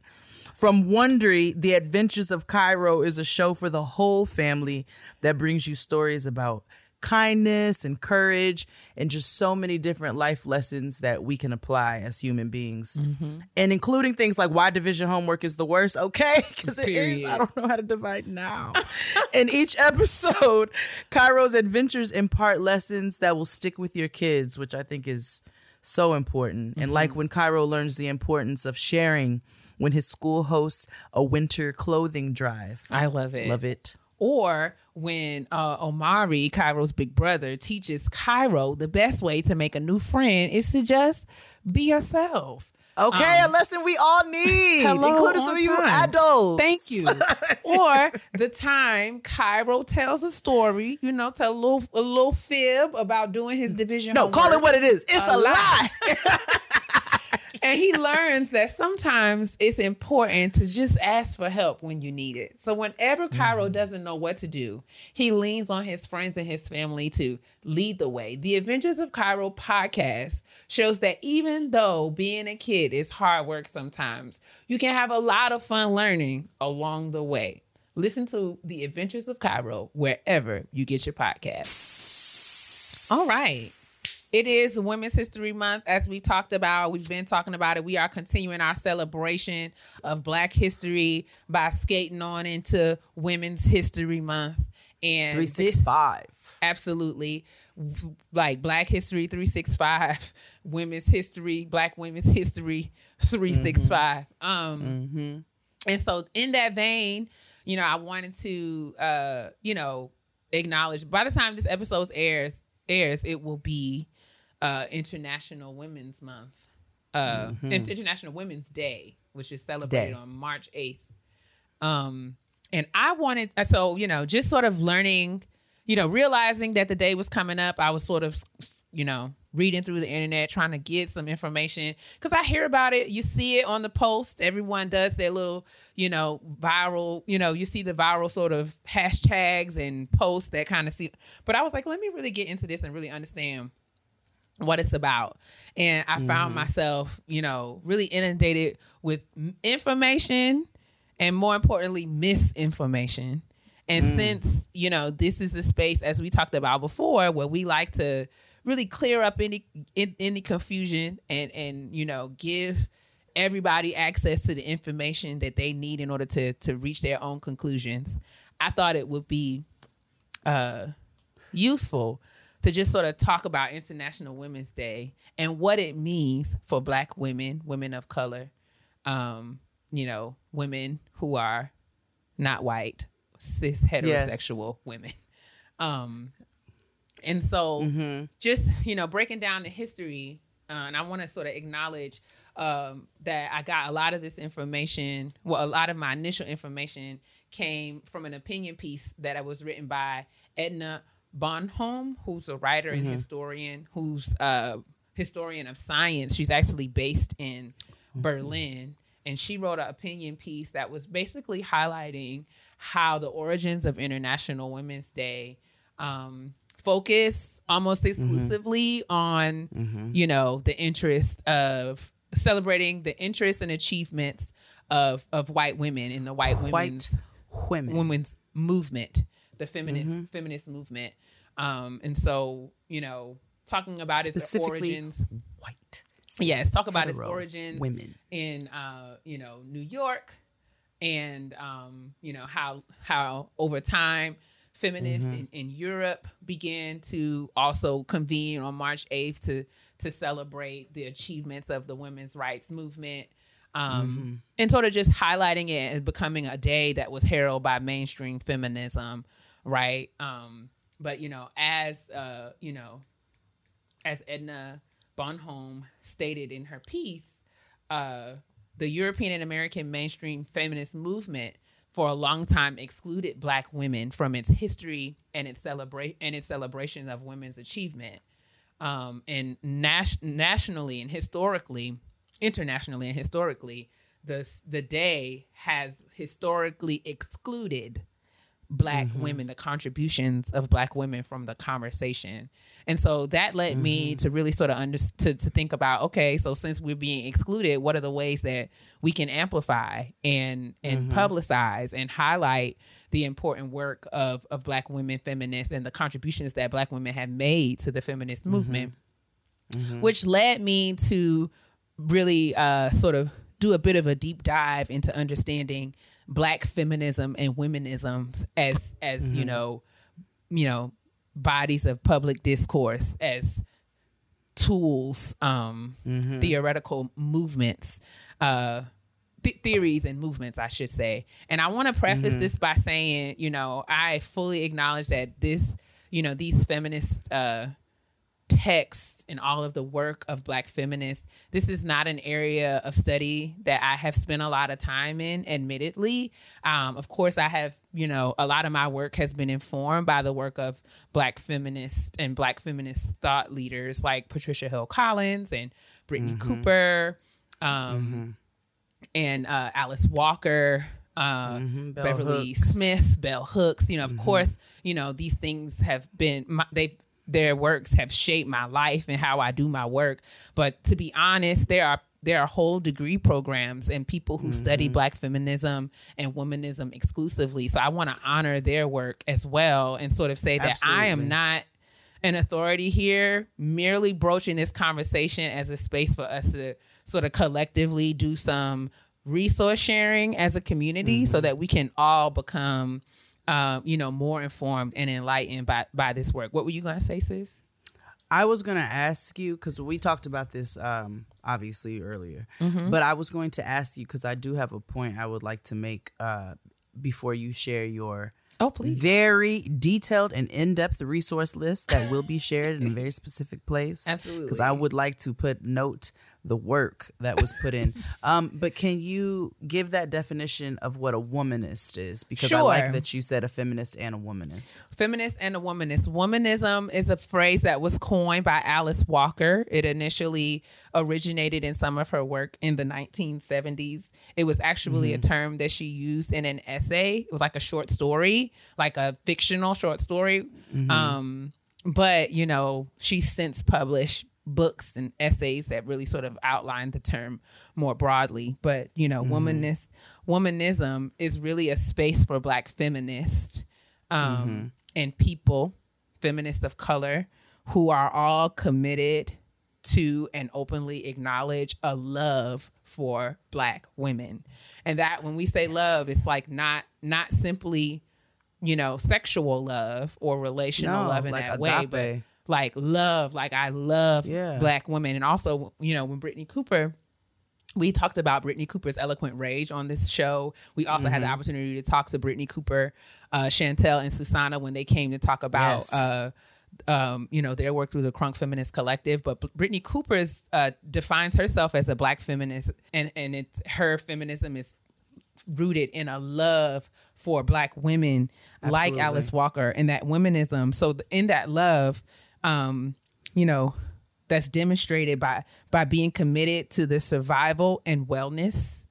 From Wondery, The Adventures of Cairo is a show for the whole family that brings you stories about kindness and courage and just so many different life lessons that we can apply as human beings. Mm-hmm. And including things like why division homework is the worst, okay? Because it is. I don't know how to divide now. In each episode, Cairo's adventures impart lessons that will stick with your kids, which I think is so important. And mm-hmm. like when Cairo learns the importance of sharing when his school hosts a winter clothing drive. I love it. Love it. Or when uh, Omari, Cairo's big brother, teaches Cairo the best way to make a new friend is to just be yourself. Okay, a lesson we all need, Um, hello, including some of you adults. Thank you. or the time Cairo tells a story, you know, tell a little a little fib about doing his division. No, call it what it is. It's A a, lie. lie. and he learns that sometimes it's important to just ask for help when you need it. So whenever Cairo mm-hmm. doesn't know what to do, he leans on his friends and his family to lead the way. The Adventures of Cairo podcast shows that even though being a kid is hard work sometimes, you can have a lot of fun learning along the way. Listen to The Adventures of Cairo wherever you get your podcast. All right. It is Women's History Month, as we talked about. We've been talking about it. We are continuing our celebration of Black history by skating on into Women's History Month. And 365. this, absolutely like Black History 365, Women's History, Black Women's History 365. Um and so in that vein, you know, I wanted to uh, you know, acknowledge by the time this episode airs airs, it will be uh International Women's Month. Uh International Women's Day, which is celebrated Day. on March 8th. Um and I wanted so, you know, just sort of learning, you know, realizing that the day was coming up, I was sort of you know, reading through the internet trying to get some information cuz I hear about it, you see it on the post, everyone does their little, you know, viral, you know, you see the viral sort of hashtags and posts that kind of see but I was like, let me really get into this and really understand what it's about. And I found myself, you know, really inundated with information and more importantly, misinformation. And since, you know, this is a space, as we talked about before, where we like to really clear up any in, any confusion and and you know give everybody access to the information that they need in order to to reach their own conclusions. I thought it would be uh useful to just sort of talk about International Women's Day and what it means for Black women, women of color, um, you know, women who are not white, cis heterosexual women. Um, and so just, you know, breaking down the history, uh, and I want to sort of acknowledge um, that I got a lot of this information. Well, a lot of my initial information came from an opinion piece that I was written by Edna Bonhomme, who's a writer and mm-hmm. historian, who's a historian of science. She's actually based in mm-hmm. Berlin. And she wrote an opinion piece that was basically highlighting how the origins of International Women's Day um, focus almost mm-hmm. exclusively on, you know, the interest of celebrating the interests and achievements of of white women in the white women's White women. women's movement, the feminist feminist movement. Um, and so, you know, talking about its origins. White. Yes, talk about its origins Women. in uh, you know New York, and um, you know how how over time feminists Mm-hmm. in, in Europe began to also convene on March eighth to to celebrate the achievements of the women's rights movement. Um, Mm-hmm. and sort of just highlighting it and becoming a day that was heralded by mainstream feminism, right? Um, but you know, as uh, you know, as Edna Bonhomme stated in her piece, uh, the European and American mainstream feminist movement for a long time excluded Black women from its history and its celebrate and its celebration of women's achievement. Um, and nas- nationally and historically, internationally and historically, the the day has historically excluded black mm-hmm. women the contributions of black women from the conversation. And so that led me mm-hmm. to really sort of under to, to think about okay so since we're being excluded what are the ways that we can amplify and and mm-hmm. publicize and highlight the important work of of black women feminists and the contributions that black women have made to the feminist movement? Which led me to really uh, sort of do a bit of a deep dive into understanding black feminism and womanism as as you know you know bodies of public discourse as tools um theoretical movements uh th- theories and movements i should say. And i want to preface this by saying you know i fully acknowledge that this you know these feminist uh text and all of the work of black feminists this is not an area of study that i have spent a lot of time in admittedly. Um, of course i have you know a lot of my work has been informed by the work of black feminists and black feminist thought leaders like patricia hill collins and brittney cooper um, and uh, alice walker uh, Bell Beverly Hooks. Smith, Bell Hooks. You know, of course, you know these things have been my, they've their works have shaped my life and how I do my work. But to be honest, there are there are whole degree programs and people who study mm-hmm. Black feminism and womanism exclusively. So I want to honor their work as well and sort of say that I am not an authority here, merely broaching this conversation as a space for us to sort of collectively do some resource sharing as a community so mm-hmm. that we can all become um, you know more informed and enlightened by by this work what were you gonna say sis I was gonna ask you because we talked about this um, obviously earlier, Mm-hmm. but I was going to ask you because I do have a point I would like to make uh, before you share your oh please very detailed and in-depth resource list that will be shared in a very specific place. Absolutely. because I would like to put note the work that was put in. um, but can you give that definition of what a womanist is? Because I like that you said a feminist and a womanist. feminist and a womanist. Womanism is a phrase that was coined by Alice Walker. It initially originated in some of her work in the 1970s. It was actually a term that she used in an essay. It was like a short story, like a fictional short story. Um, but you know, she's since published books and essays that really sort of outline the term more broadly. But you know, womanist womanism is really a space for black feminists um, and people, feminists of color, who are all committed to and openly acknowledge a love for black women. And that when we say love, it's like not not simply, you know, sexual love or relational No, love in like that way, but agape. Like love, like I love Yeah. black women. And also, you know, when Brittney Cooper we talked about Brittney Cooper's eloquent rage on this show. We also had the Mm-hmm. opportunity to talk to Brittney Cooper, uh, Chantel, and Susanna when they came to talk about, Yes. uh, um, you know, their work through the Crunk Feminist Collective. But Brittney Cooper's uh, defines herself as a black feminist, and and it's her feminism is rooted in a love for black women like Alice Walker and that womanism. So th- in that love, um, you know, that's demonstrated by by being committed to the survival and wellness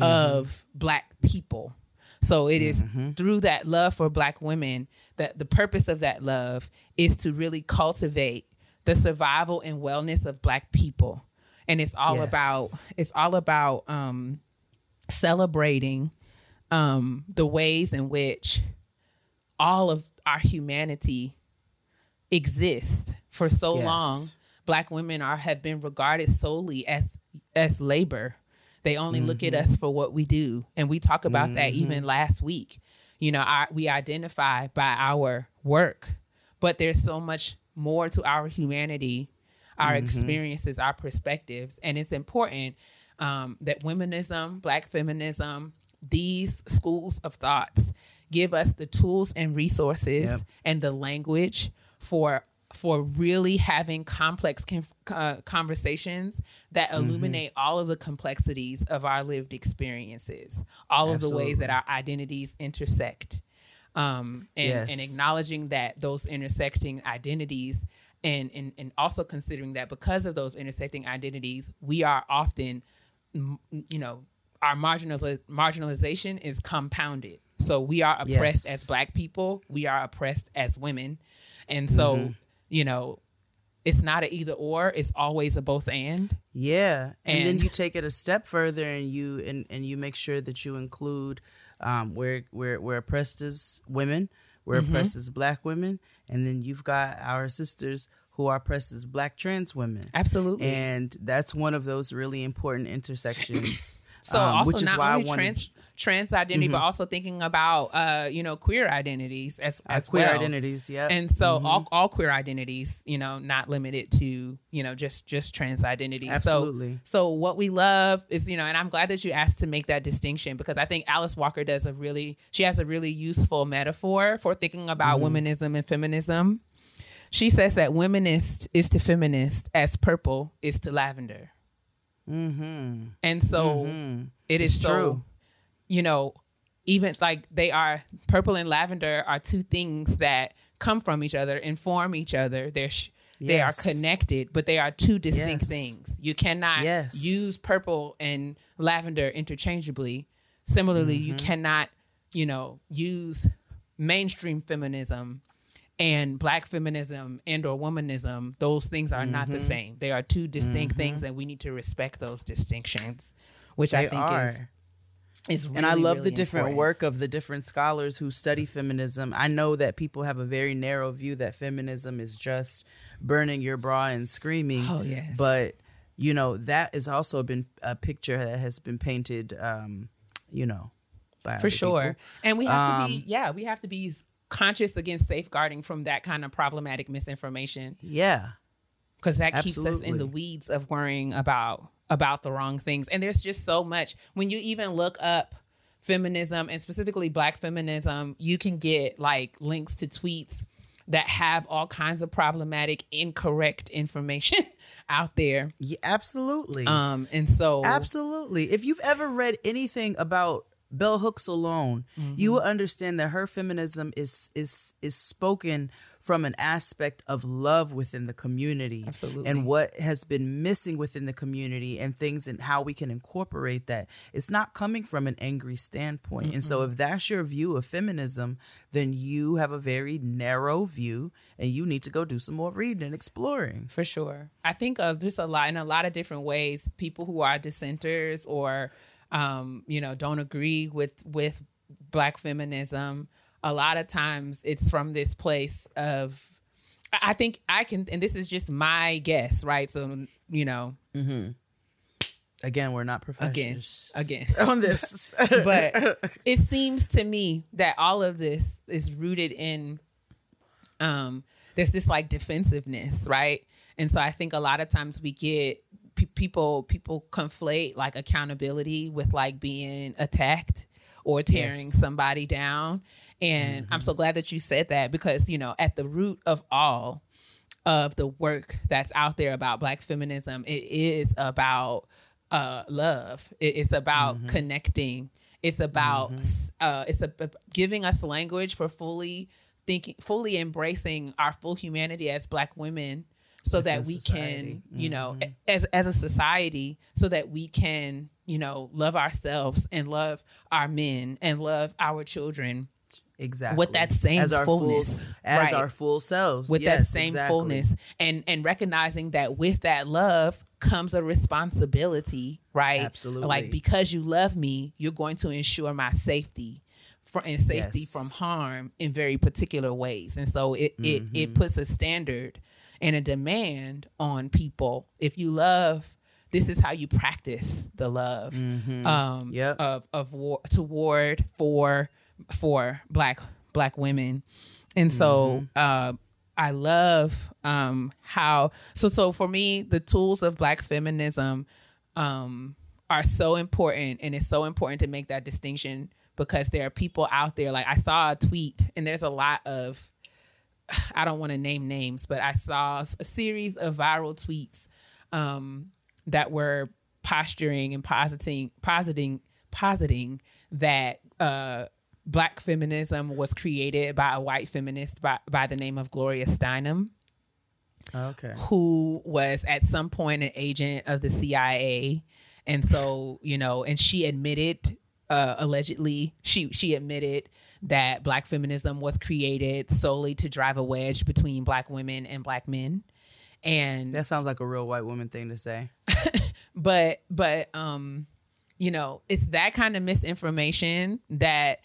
of black people. So it is through that love for black women that the purpose of that love is to really cultivate the survival and wellness of black people. And it's all Yes. about it's all about um celebrating um the ways in which all of our humanity exist for so Yes. long. Black women are have been regarded solely as as labor. They only look at mm-hmm. us for what we do. And we talk about that mm-hmm. even last week. You know our, we identify by our work but there's so much more to our humanity our mm-hmm. experiences our perspectives. And it's important um, that womanism black feminism these schools of thoughts give us the tools and resources Yep. and the language for for really having complex uh, conversations that Mm-hmm. illuminate all of the complexities of our lived experiences, all of the ways that our identities intersect, um, and, and acknowledging that those intersecting identities. And, and, and also considering that because of those intersecting identities, we are often you know, our marginaliz- marginalization is compounded. So we are oppressed Yes. as black people, we are oppressed as women. And so, Mm-hmm. you know, it's not a either or, it's always a both and. Yeah, and, then you take it a step further, and you and, and you make sure that you include um, where where we're oppressed as women, we're Mm-hmm. oppressed as black women, and then you've got our sisters who are oppressed as black trans women. Absolutely. and that's one of those really important intersections. So um, also which is not why only I wanted trans trans identity, but also thinking about uh, you know, queer identities as, uh, as queer well. identities. Yeah, And so all, all queer identities, you know, not limited to, you know, just just trans identities. Absolutely. So so what we love is, you know, and I'm glad that you asked to make that distinction because I think Alice Walker does a really she has a really useful metaphor for thinking about womanism and feminism. She says that womanist is to feminist as purple is to lavender. Mm-hmm. And so it is so, true. you know, even like they are purple and lavender are two things that come from each other, inform each other. They're sh- they are connected, but they are two distinct Yes. things. You cannot Yes. use purple and lavender interchangeably. Similarly, you Mm-hmm. cannot, you know, use mainstream feminism and black feminism and or womanism those things are not the Mm-hmm. same they are two distinct things and we need to respect those distinctions which i think are. is is really, and I love really the different important. work of the different scholars who study feminism. I know that people have a very narrow view that feminism is just burning your bra and screaming. Oh, yes. But you know that has also been a picture that has been painted. Um, you know, by for sure people. and we have to be Um, yeah we have to be conscious against safeguarding from that kind of problematic misinformation. Yeah, because that keeps us in the weeds of worrying about about the wrong things. And there's just so much. When you even look up feminism and specifically black feminism you can get like links to tweets that have all kinds of problematic incorrect information out there. Yeah, absolutely, um and so absolutely. If you've ever read anything about Bell Hooks alone, you mm-hmm. will understand that her feminism is is is spoken from an aspect of love within the community Absolutely. and what has been missing within the community and things and how we can incorporate that it's not coming from an angry standpoint and so mm-hmm. if that's your view of feminism then you have a very narrow view and you need to go do some more reading and exploring For sure. I think of just a lot in a lot of different ways. People who are dissenters or um, you know, don't agree with with black feminism, a lot of times it's from this place of I think I can and this is just my guess, right? So, you know, again we're not again, professionals again. on this. But it seems to me that all of this is rooted in um there's this like defensiveness right? And so i think a lot of times we get pe- people people conflate like accountability with like being attacked or tearing Yes. somebody down. And i'm so glad that you said that because you know at the root of all of the work that's out there about black feminism it is about uh, love. It, it's about connecting. It's about uh, it's a, giving us language for fully thinking fully embracing our full humanity as black women so that we society. can you know as as a society so that we can you know love ourselves and love our men and love our children exactly with that same as our fullness, full, as right. our full selves with that same exactly. fullness and and recognizing that with that love comes a responsibility right Absolutely. like because you love me you're going to ensure my safety for and safety Yes. from harm in very particular ways. And so it it Mm-hmm. it puts a standard and a demand on people. If you love, this is how you practice the love um, Yep. of of war toward for for black black women. And so uh, I love um, how so so for me the tools of black feminism um, are so important and it's so important to make that distinction because there are people out there like I saw a tweet and there's a lot of I don't want to name names, but I saw a series of viral tweets um, that were posturing and positing, positing, positing that uh, black feminism was created by a white feminist by, by the name of Gloria Steinem Okay. who was at some point an agent of the CIA. And so, you know, and she admitted uh, allegedly she she admitted that black feminism was created solely to drive a wedge between black women and black men. And That sounds like a real white woman thing to say. but but um you know it's that kind of misinformation that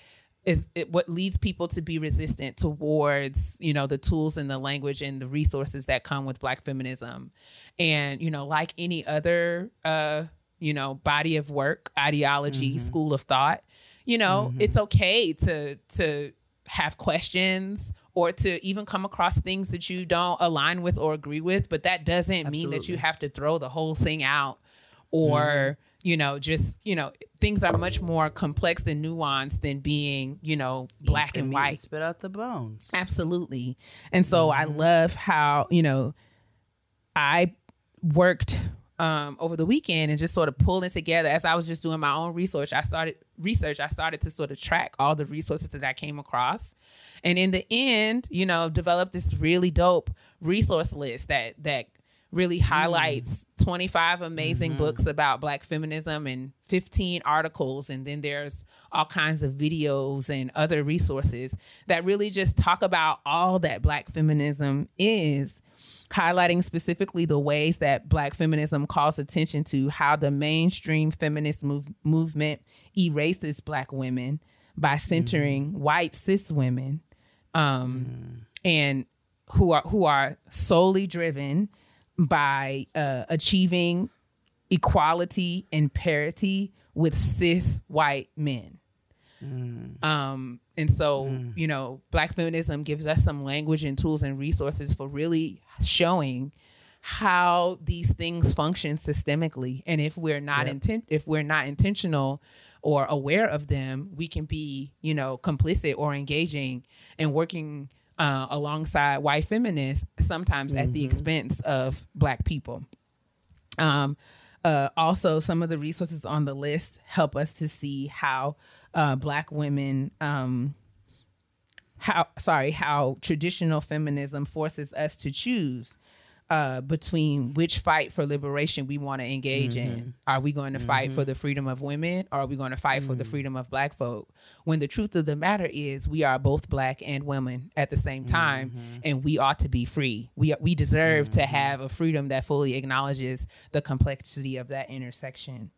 is it, what leads people to be resistant towards you know the tools and the language and the resources that come with black feminism and you know like any other uh you know body of work ideology school of thought you know mm-hmm. it's okay to to have questions or to even come across things that you don't align with or agree with but that doesn't mean that you have to throw the whole thing out or mm-hmm. you know just you know things are much more complex and nuanced than being you know black and white. Spit out the bones. absolutely. And so i mm-hmm. love how you know i worked um, over the weekend and just sort of pulling together. As i was just doing my own research i started research i started to sort of track all the resources that i came across. And in the end you know developed this really dope resource list that that really highlights 25 amazing books about black feminism and 15 articles. And then there's all kinds of videos and other resources that really just talk about all that black feminism is highlighting specifically the ways that black feminism calls attention to how the mainstream feminist move- movement erases black women by centering white cis women um, and who are who are solely driven by uh, achieving equality and parity with cis white men. Um, and so, you know, black feminism gives us some language and tools and resources for really showing how these things function systemically. And if we're not intent if we're not intentional or aware of them, we can be, you know, complicit or engaging and working uh, alongside white feminists, sometimes at the expense of black people. Um, uh, also, some of the resources on the list help us to see how uh, Black women, um, how sorry, how traditional feminism forces us to choose uh, between which fight for liberation we want to engage in. Are we going to fight for the freedom of women, or are we going to fight for the freedom of Black folk? When the truth of the matter is, we are both Black and women at the same time, and we ought to be free. We we deserve to have a freedom that fully acknowledges the complexity of that intersection.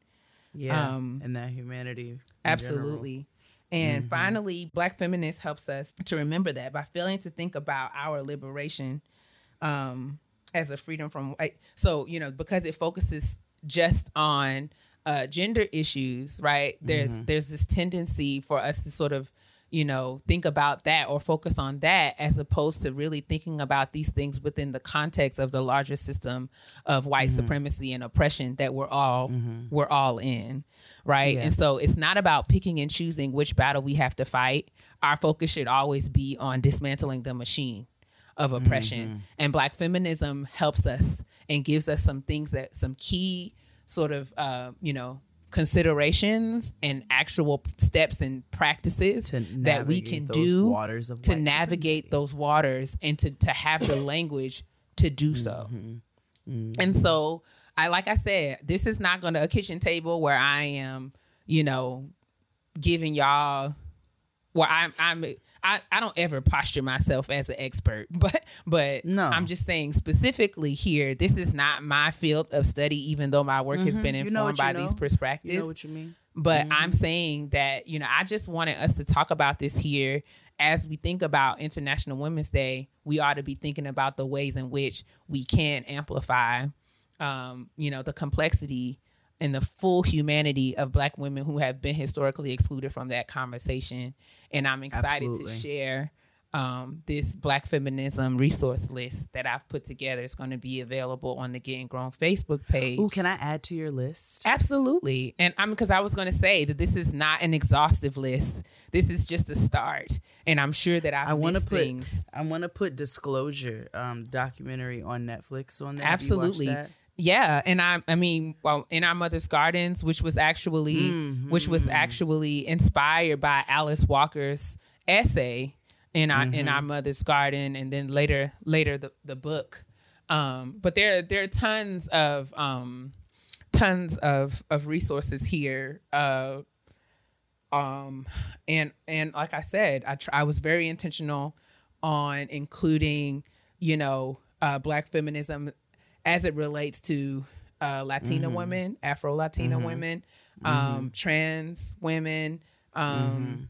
Yeah. Um, and that humanity. Absolutely. And finally, Black feminist helps us to remember that by failing to think about our liberation um, as a freedom from white. So, you know, because it focuses just on uh, gender issues, right? There's there's this tendency for us to sort of, you know, think about that or focus on that as opposed to really thinking about these things within the context of the larger system of white mm-hmm. supremacy and oppression that we're all mm-hmm. we're all in, right? Yeah. And so it's not about picking and choosing which battle we have to fight. Our focus should always be on dismantling the machine of oppression. Mm-hmm. And black feminism helps us and gives us some things that some key sort of uh, you know considerations and actual steps and practices that we can do to navigate supremacy. those waters and to to have the language to do so. Mm-hmm. And so I like I said, this is not going to a kitchen table where I am, you know, giving y'all where I'm I'm I, I don't ever posture myself as an expert, but but No. I'm just saying specifically here, this is not my field of study, even though my work has been You informed know you by know? these perspectives. You know what you mean? But I'm saying that, you know, I just wanted us to talk about this here as we think about International Women's Day. We ought to be thinking about the ways in which we can amplify, um, you know, the complexity and the full humanity of Black women who have been historically excluded from that conversation. And I'm excited Absolutely. to share um, this Black feminism resource list that I've put together. It's going to be available on the Getting Grown Facebook page. Ooh, can I add to your list? Absolutely. And I'm because I was going to say that this is not an exhaustive list. This is just a start. And I'm sure that I've I want to put things. I want to put Disclosure um documentary on Netflix on you Absolutely. that? Yeah, and I I mean, well, in our mother's gardens, which was actually which was Mm-hmm. actually inspired by Alice Walker's essay in our in Mm-hmm. our mother's garden, and then later later the the book. Um, but there there are tons of um, tons of of resources here. Uh, um, and and like I said, I tr- I was very intentional on including you know uh, Black feminism as it relates to uh, Latina women, Afro Latina women, um, trans women, um,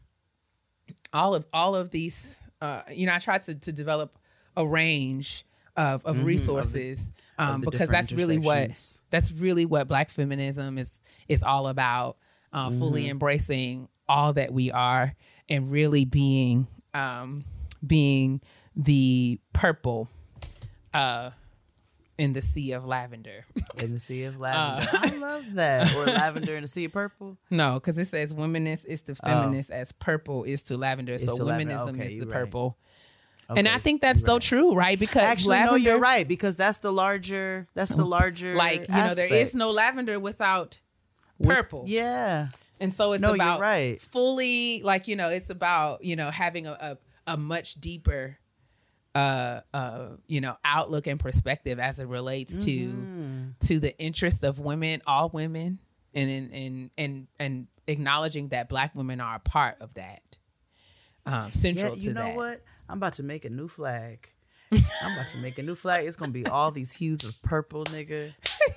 all of all of these. Uh, you know, I tried to to develop a range of of resources um, the because that's really what that's really what Black feminism is is all about. Uh, Fully embracing all that we are and really being um, being the purple uh, in the sea of lavender. In the Sea Uh. of Lavender. I love that. Or Lavender in the Sea of Purple. no, because it says womanist is to feminist as purple is to lavender. so to womanism Okay, is the right. purple. and I think that's so true, right? Because Actually, lavender, no, you're right because that's the larger. That's the larger. Like you know, there is no lavender without With- purple. Yeah. And so it's No, about right. fully like, you know, it's about, you know, having a, a, a much deeper uh uh you know outlook and perspective as it relates Mm-hmm. to to the interest of women, all women, and and and and, and acknowledging that black women are a part of that. Um central Yeah, to you know that. what? I'm about to make a new flag. I'm about to make a new flag. It's gonna be all these hues of purple, nigga.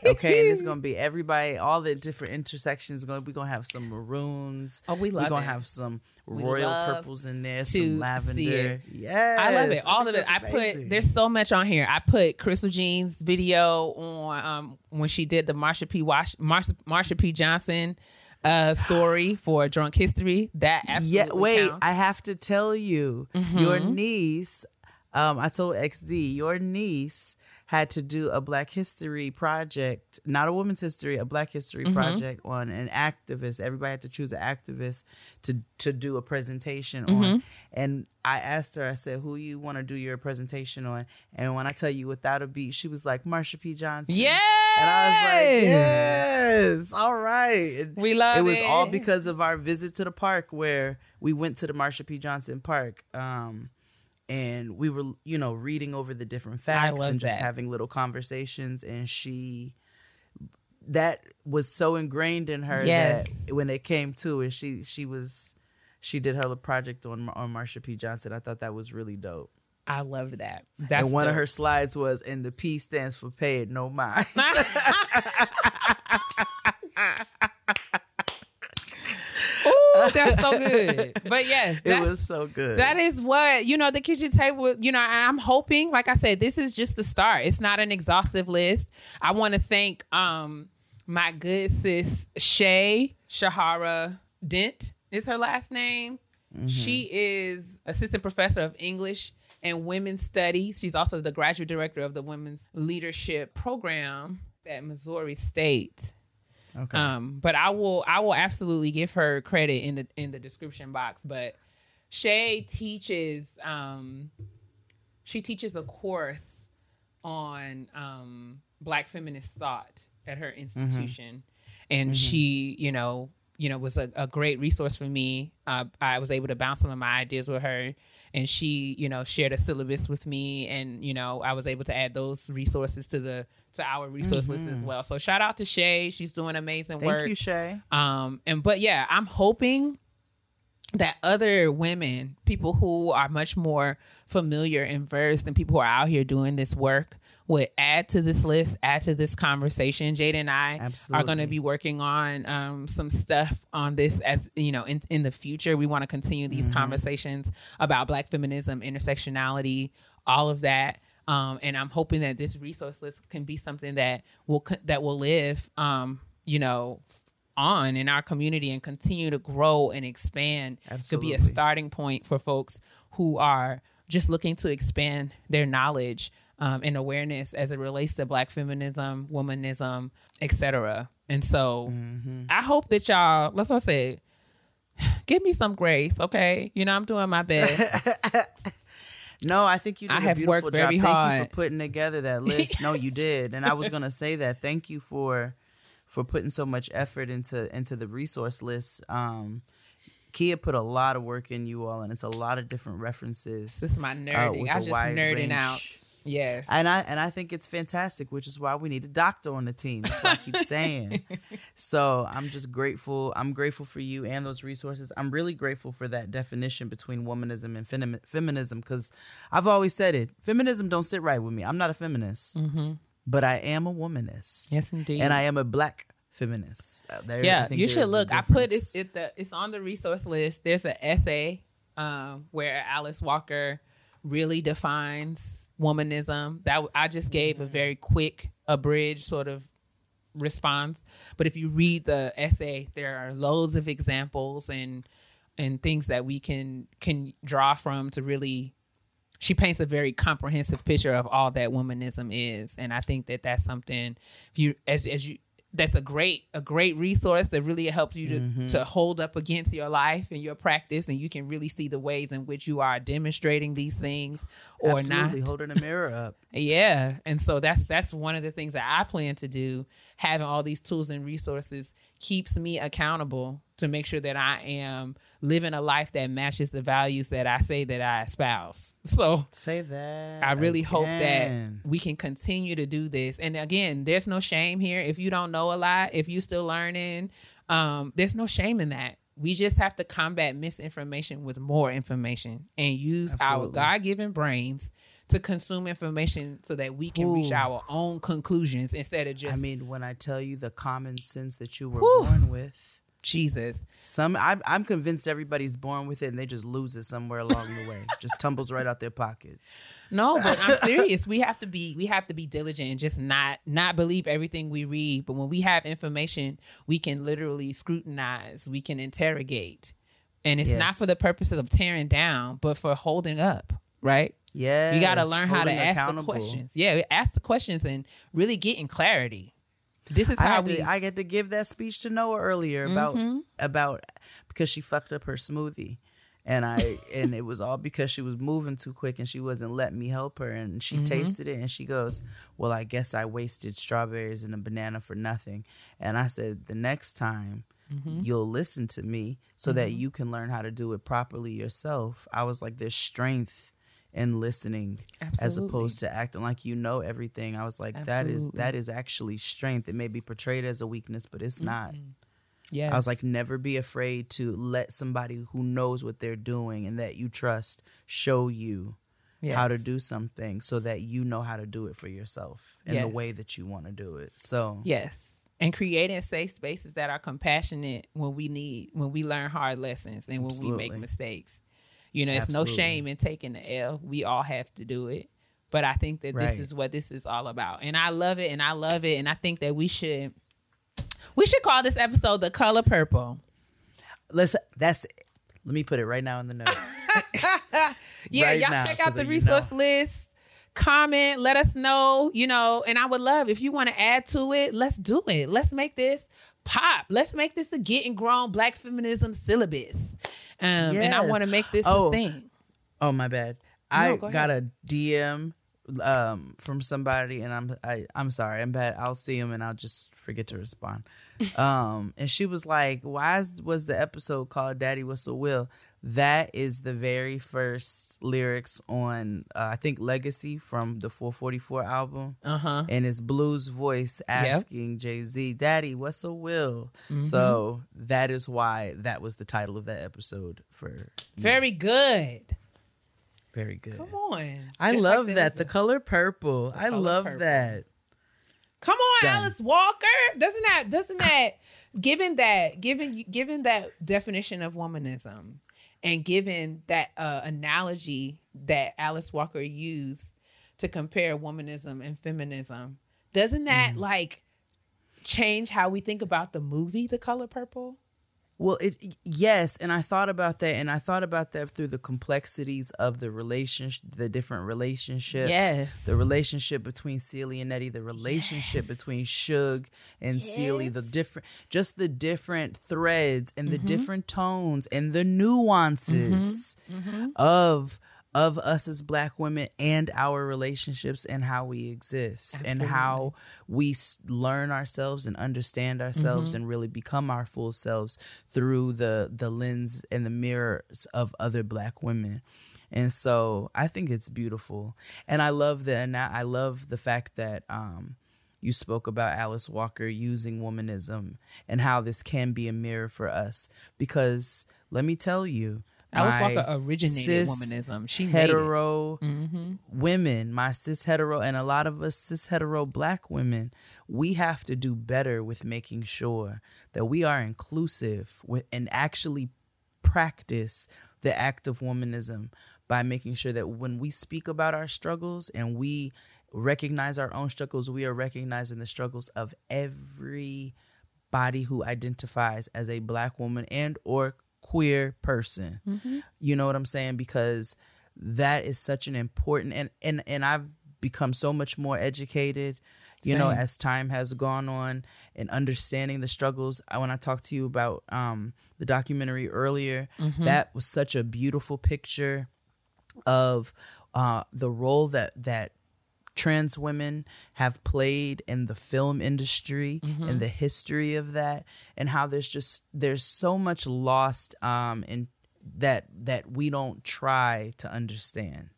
Okay, and it's gonna be everybody, all the different intersections. Gonna we gonna have some maroons. Oh, we love it. We're gonna it. have some We royal purples in there, some lavender. Yeah, I love it. All of it. I put there's so much on here. I put Crystal Jean's video on um when she did the Marsha P. Wash Marsha, Marsha P. Johnson uh story for Drunk History. That absolutely Yeah, wait, counts. Mm-hmm. I have to tell you, your niece, um, I told XD, your niece had to do a Black History project, not a woman's history, a Black History Mm-hmm. project on an activist. Everybody had to choose an activist to to do a presentation Mm-hmm. on. And I asked her, I said, "Who you want to do your presentation on?" And when I tell you without a beat, she was like Marsha P. Johnson. Yes. And I was like, yes, all right. And We love it. It was all because of our visit to the park where we went to the Marsha P. Johnson Park. Um, and we were, you know, reading over the different facts love and just that. having little conversations. And she, that was so ingrained in her Yes. that when it came to it, she she was, she did her project on on Marsha P. Johnson. I thought that was really dope. I loved that. That's and one of her slides was, and the P stands for pay it no mind. Ooh, that's so good. But yes, it was so good. That is what you know. The kitchen table, you know. And I'm hoping, like I said, this is just the start. It's not an exhaustive list. I want to thank um my good sis Shay Shahara Dent is her last name. She is assistant professor of English and women's studies. She's also the graduate director of the women's leadership program at Missouri State. Okay. Um, but I will I will absolutely give her credit in the in the description box. But Shay teaches um she teaches a course on um black feminist thought at her institution. And she, you know, you know, was a, a great resource for me. Uh, I was able to bounce some of my ideas with her, and she, you know, shared a syllabus with me, and you know, I was able to add those resources to the to our resource list as well. So shout out to Shay, she's doing amazing Thank work. you, Shay. Um, and but yeah, I'm hoping that other women, people who are much more familiar and versed and people who are out here doing this work would add to this list, add to this conversation. Jada and I are going to be working on um, some stuff on this as you know in, in the future. We want to continue these conversations about Black feminism, intersectionality, all of that. Um, and I'm hoping that this resource list can be something that will that will live, um, you know, on in our community and continue to grow and expand. Could be a starting point for folks who are just looking to expand their knowledge um, and awareness as it relates to Black feminism, womanism, etc. And so, Mm-hmm. I hope that y'all, let's all say, give me some grace, okay? You know, I'm doing my best. No, I think you did I a have beautiful worked job. very Thank you hard. for putting together that list. no, you did, and I was gonna say that. Thank you for for putting so much effort into into the resource list. Um, Keia put a lot of work in you all, and it's a lot of different references. this is my uh, nerding. with I just nerding range. out. Yes. And I and I think it's fantastic, which is why we need a doctor on the team. That's what I keep saying. So I'm just grateful. I'm grateful for you and those resources. I'm really grateful for that definition between womanism and femi- feminism because I've always said it. Feminism don't sit right with me. I'm not a feminist, but I am a womanist. Mm-hmm. Yes, indeed. And I am a black feminist. Uh, there- yeah, you should look. I put it, it the, it's on the resource list. There's an essay um, where Alice Walker really defines womanism. That I just gave a mm-hmm. very quick, abridged sort of response. But if you read the essay, there are loads of examples and and things that we can can draw from to really she paints a very comprehensive picture of all that womanism is and i think that that's something if you as as you that's a great a great resource that really helps you to Mm-hmm. to hold up against your life and your practice and you can really see the ways in which you are demonstrating these things or Absolutely not holding a mirror up. yeah, and so that's that's one of the things that I plan to do. Having all these tools and resources keeps me accountable to make sure that I am living a life that matches the values that I say that I espouse. So Say that. I really hope that we can continue to do this. And again, there's no shame here. If you don't know a lot, if you're still learning, um, there's no shame in that. We just have to combat misinformation with more information and use our God given brains to consume information so that we can reach our own conclusions instead of just. I mean, when I tell you the common sense that you were Whew. born with, Jesus. some I'm, I'm convinced everybody's born with it and they just lose it somewhere along the way. just tumbles right out their pockets. No, but I'm serious. We have to be we have to be diligent and just not not believe everything we read. But when we have information, we can literally scrutinize, we can interrogate. And it's not for the purposes of tearing down, but for holding up, right? Yeah, You got to learn how to ask the questions. Yeah, ask the questions and really get in clarity. This is I, how we to, I get to give that speech to Noah earlier about Mm-hmm. about because she fucked up her smoothie. And I and it was all because she was moving too quick and she wasn't letting me help her and she Mm-hmm. tasted it and she goes, "Well, I guess I wasted strawberries and a banana for nothing." And I said, "The next time Mm-hmm. you'll listen to me so that you can learn how to do it properly yourself." I was like, "There's strength in listening as opposed to acting like you know everything." I was like, "That is Absolutely. that is actually strength. It may be portrayed as a weakness, but it's not." Yeah. I was like, never be afraid to let somebody who knows what they're doing and that you trust show you how to do something so that you know how to do it for yourself in the way that you want to do it. So, Yes. And creating safe spaces that are compassionate when we need, when we learn hard lessons and when we make mistakes. You know, it's no shame in taking the L. We all have to do it. But I think that this is what this is all about. And I love it and I love it. And I think that we should we should call this episode the color purple. let's, that's it. Let me put it right now in the note. Yeah, Right y'all now, check out the resource know. list. Comment, let us know, you know, and I would love if you want to add to it, let's do it. Let's make this pop. Let's make this a getting grown black feminism syllabus. Um, and I want to make this Oh. a thing. oh, my bad. I go got a DM um, from somebody and I'm, I, I'm sorry. I'm bad. I'll see him and I'll just forget to respond. um, and she was like, why is, was the episode called Daddy Whistle Will? That is the very first lyrics on uh, I think Legacy from the 444 album. Uh huh. And it's Blue's voice asking Jay Z, Daddy, what's a will? Mm-hmm. So that is why that was the title of that episode for. Very good. very good. Come on. I Just love there that. The color purple. I color love purple. that. Come on, Done. Alice Walker. Doesn't that doesn't that given that given given that definition of womanism and given that uh, analogy that Alice Walker used to compare womanism and feminism, doesn't that like change how we think about the movie The Color Purple? Well, it yes, and I thought about that, and I thought about that through the complexities of the relationship, the different relationships. Yes. the relationship between Celie and Nettie, the relationship between Shug and Celie, the different, just the different threads and the Mm-hmm. different tones and the nuances Mm-hmm. of of us as black women and our relationships and how we exist and how we s- learn ourselves and understand ourselves Mm-hmm. and really become our full selves through the the lens and the mirrors of other black women. And so i think it's beautiful. And i love the and i love the fact that um you spoke about Alice Walker using womanism and how this can be a mirror for us because let me tell you Alice Walker originated womanism. She hetero Mm-hmm. women, my cis hetero, and a lot of us cis hetero black women, we have to do better with making sure that we are inclusive with, and actually practice the act of womanism by making sure that when we speak about our struggles and we recognize our own struggles, we are recognizing the struggles of everybody who identifies as a black woman and or queer person. You know what I'm saying? Because that is such an important and and and I've become so much more educated you know as time has gone on and understanding the struggles I, when i talked to you about um the documentary earlier that was such a beautiful picture of uh the role that that trans women have played in the film industry and the history of that and how there's just there's so much lost um in that that we don't try to understand.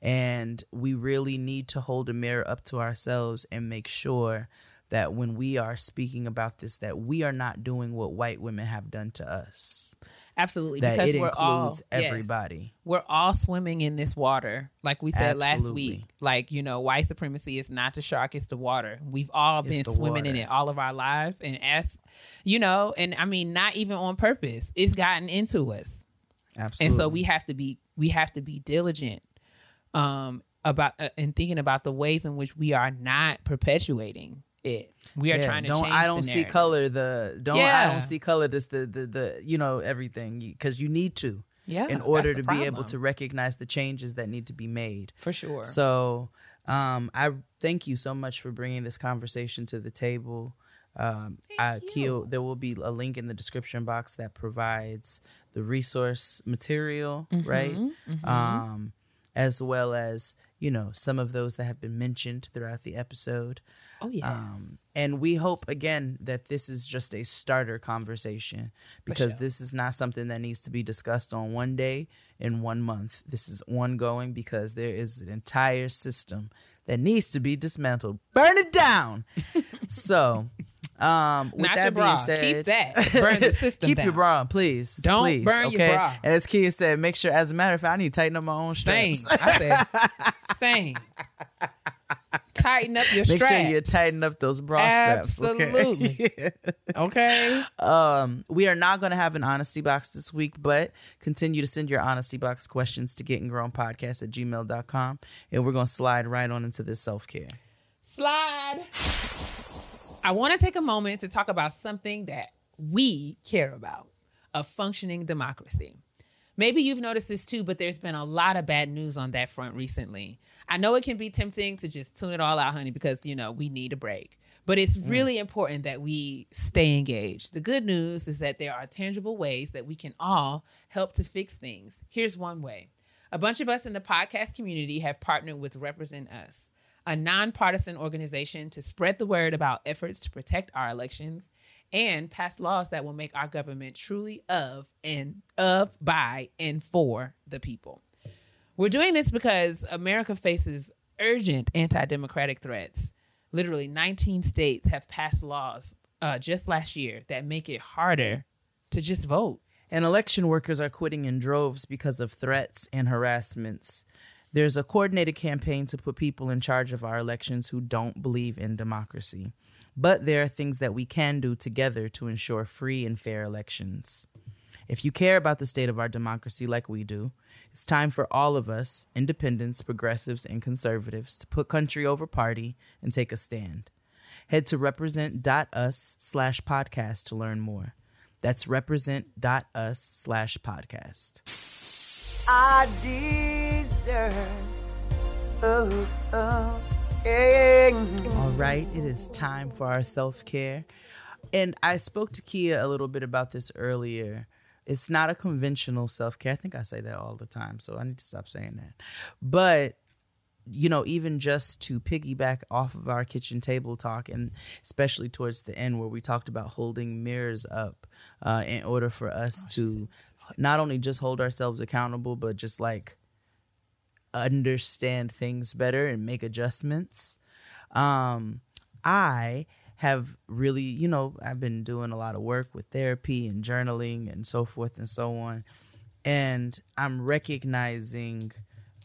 And we really need to hold a mirror up to ourselves and make sure that when we are speaking about this that we are not doing what white women have done to us Absolutely. that because it we're all includes yes. everybody. We're all swimming in this water like we said last week. Like you know white supremacy is not the shark it's the water. We've all It's been swimming in it all of our lives and as you know and i mean not even on purpose. It's gotten into us. Absolutely and so we have to be we have to be diligent um about uh, and thinking about the ways in which we are not perpetuating it we are Yeah, trying to don't change I don't see color the don't I don't see color this the the, the you know everything because you need to yeah in order to be able to recognize the changes that need to be made. for sure So um, I thank you so much for bringing this conversation to the table. Um, I, Keia, there will be a link in the description box that provides the resource material, Mm-hmm, right? Um, as well as you know some of those that have been mentioned throughout the episode. Oh yes Um, and we hope again that this is just a starter conversation because sure. this is not something that needs to be discussed on one day in one month. This is ongoing because there is an entire system that needs to be dismantled. Burn it down. so, um, with Not that your bra. said, Keep that. Burn the system Keep your down. bra on, please. Don't please, burn your okay? bra. And as Keia said, make sure. As a matter of fact, I need to tighten up my own Same. straps. I said same. Tighten up your straps. Make strap. sure you tighten up those bra straps. okay? Absolutely. okay. Um, we are not going to have an honesty box this week, but continue to send your honesty box questions to gettinggrownpodcast at gmail.com. And we're going to slide right on into this self care. Slide. I want to take a moment to talk about something that we care about a functioning democracy. Maybe you've noticed this too, but there's been a lot of bad news on that front recently. I know it can be tempting to just tune it all out, honey, because, you know, we need a break. But it's mm. really important that we stay engaged. The good news is that there are tangible ways that we can all help to fix things. Here's one way a bunch of us in the podcast community have partnered with Represent Us, a nonpartisan organization to spread the word about efforts to protect our elections and pass laws that will make our government truly of and of, by, and for the people. We're doing this because America faces urgent anti democratic threats. Literally, 19 states have passed laws uh, just last year that make it harder to just vote. And election workers are quitting in droves because of threats and harassments. There's a coordinated campaign to put people in charge of our elections who don't believe in democracy. But there are things that we can do together to ensure free and fair elections. If you care about the state of our democracy like we do, it's time for all of us, independents, progressives, and conservatives, to put country over party and take a stand. Head to represent.us slash podcast to learn more. That's represent.us slash podcast. I deserve. All right, it is time for our self care. And I spoke to Keia a little bit about this earlier. It's not a conventional self care. I think I say that all the time, so I need to stop saying that. But you know, even just to piggyback off of our kitchen table talk, and especially towards the end where we talked about holding mirrors up uh, in order for us to not only just hold ourselves accountable, but just like understand things better and make adjustments. Um, I have really, you know, I've been doing a lot of work with therapy and journaling and so forth and so on. And I'm recognizing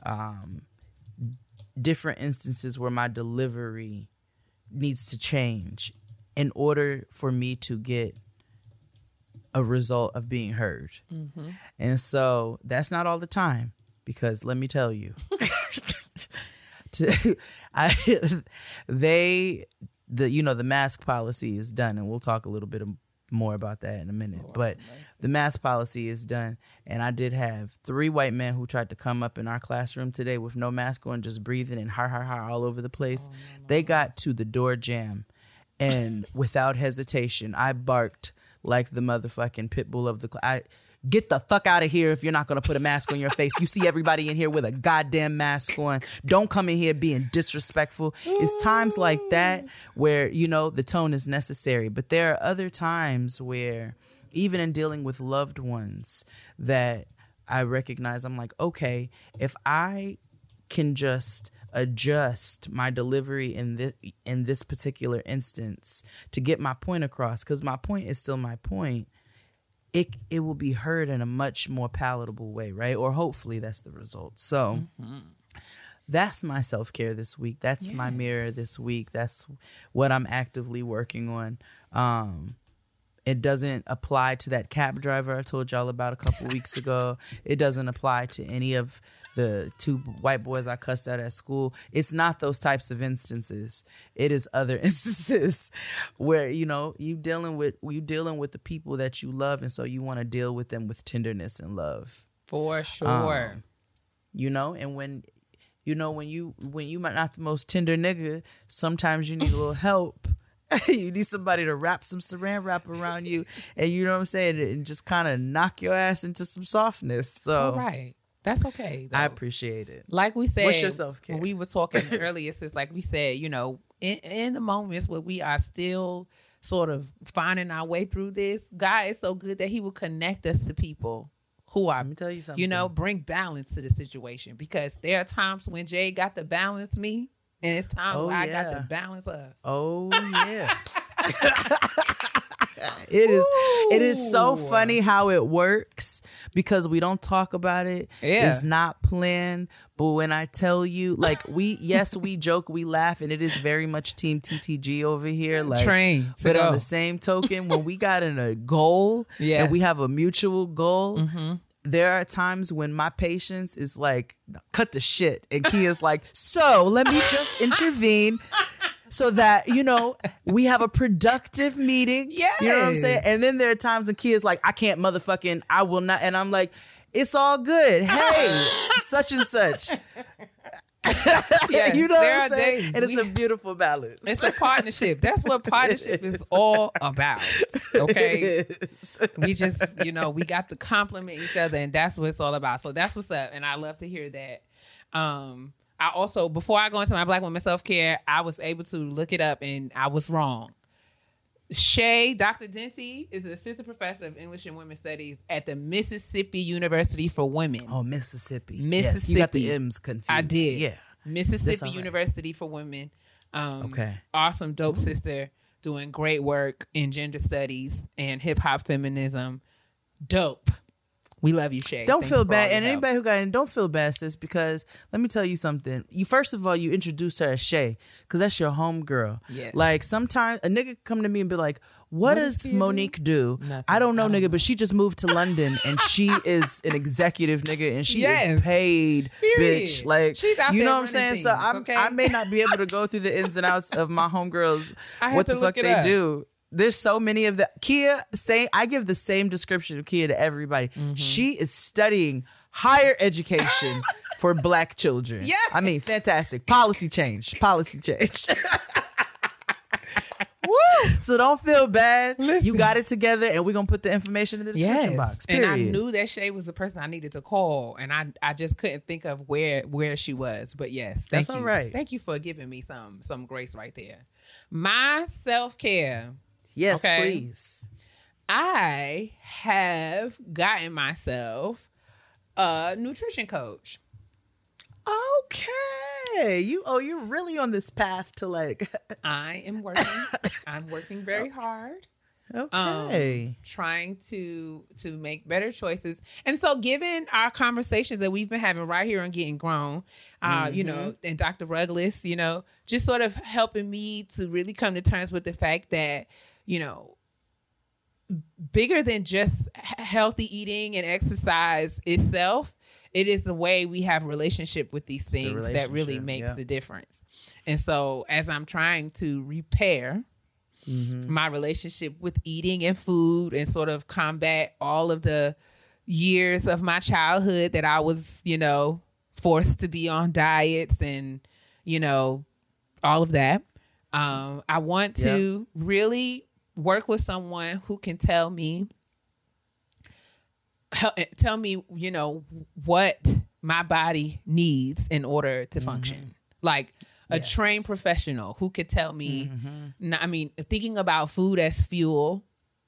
um, different instances where my delivery needs to change in order for me to get a result of being heard. And so that's not all the time because let me tell you, to, I, they, the you know the mask policy is done, and we'll talk a little bit more about that in a minute. Oh, but the mask policy is done, and I did have three white men who tried to come up in our classroom today with no mask on, just breathing and har har har all over the place. Oh, they got to the door jam, and without hesitation, I barked like the motherfucking pit bull of the class. Get the fuck out of here if you're not gonna put a mask on your face. You see everybody in here with a goddamn mask on. Don't come in here being disrespectful. It's times like that where you know the tone is necessary, but there are other times where even in dealing with loved ones that I recognize I'm like, okay, if I can just adjust my delivery in this in this particular instance to get my point across cuz my point is still my point it it will be heard in a much more palatable way right? Or hopefully that's the result. So that's my self-care this week. That's my mirror this week. That's what i'm actively working on. Um it doesn't apply to that cab driver I told y'all about a couple weeks ago. It doesn't apply to any of the two white boys I cussed out at school. It's not those types of instances. It is other instances where you know you dealing with you dealing with the people that you love, and so you want to deal with them with tenderness and love. For sure. Um, You know, and when you know when you when you might not the most tender nigga, sometimes you need a little help. you need somebody to wrap some saran wrap around you, and you know what I'm saying, and just kind of knock your ass into some softness. So All right. That's okay. I appreciate it. like we said, What's your self-care? we were talking earlier, it's just like we said, you know, in, in the moments where we are still sort of finding our way through this, God is so good that He will connect us to people who are, Let me tell you something. you know, bring balance to the situation. Because there are times when Jay got to balance me, and it's times Oh, where I got to balance her. Oh yeah. it is it is so funny how it works because we don't talk about it. Yeah. It's not planned. But when I tell you, like we yes, we joke, we laugh, and it is very much team TTG over here. Like Train but on the same token, when we got in a goal Yeah. Mm-hmm. and we have a mutual goal, there are times when my patience is like, cut the shit. And Keia's like, so let me just intervene so that, you know, we have a productive meeting. Yeah, you know what I'm saying? And then there are times when kids like, I can't motherfucking, I will not. And I'm like, it's all good. Hey, such and such. Yeah, you know there what I'm saying? days And it's we- a beautiful balance. It's a partnership. That's what partnership is all about. Okay. we just, you know, we got to compliment each other, and that's what it's all about. So that's what's up, and I love to hear that. Um, I also, before I go into my Black woman self care, I was able to look it up, and I was wrong. Shay, Dr. Dempsey is an assistant professor of English and Women's Studies at the Mississippi University for Women. Oh, Mississippi. Yes, Mississippi. you got the M's confused. I did. Yeah. Mississippi right. University for Women. Um, Okay. Awesome, dope sister doing great work in gender studies and hip hop feminism. Dope. We love you, Shay. Don't Thanks feel bad, and help. anybody who got in, don't feel bad, sis. Because let me tell you something. You first of all, you introduced her as Shay, because that's your home girl. Yes. Like sometimes a nigga come to me and be like, "What, does does Keia do?" Monique do?" I don't know, I nigga, but she just moved to London and she is an executive nigga and she Yes. is paid, Period. bitch. Like She's out you know what I'm saying? running So I'm, okay? I may not be able to go through the ins and outs of my homegirls. What the fuck they up. do? There's so many of the Keia say I give the same description of Keia to everybody. Mm-hmm. She is studying higher education for black children. Yeah. I mean, fantastic. Policy change. Policy change. Woo! so don't feel bad. Listen. You got it together and we're gonna put the information in the description Yes. box. And I knew that Shay was the person I needed to call, and I I just couldn't think of where where she was. But yes, thank That's you. all right. Thank you for giving me some some grace right there. My self care. Yes, Okay. please. I have gotten myself a nutrition coach. Okay. You oh, you're really on this path to like I am working. I'm working very hard. Okay. um, trying to to make better choices. And so, given our conversations that we've been having right here on Getting Grown, uh, you know, and Dr. Ruggless, you know, just sort of helping me to really come to terms with the fact that, you know, bigger than just healthy eating and exercise itself, it is the way we have relationship with these the things that really makes yeah. the difference. And so, as I'm trying to repair Mm-hmm. my relationship with eating and food and sort of combat all of the years of my childhood that I was, you know, forced to be on diets and, you know, all of that. Um, I want to really work with someone who can tell me hel- tell me, you know, what my body needs in order to function. Like a Yes. trained professional who could tell me, I mean, thinking about food as fuel,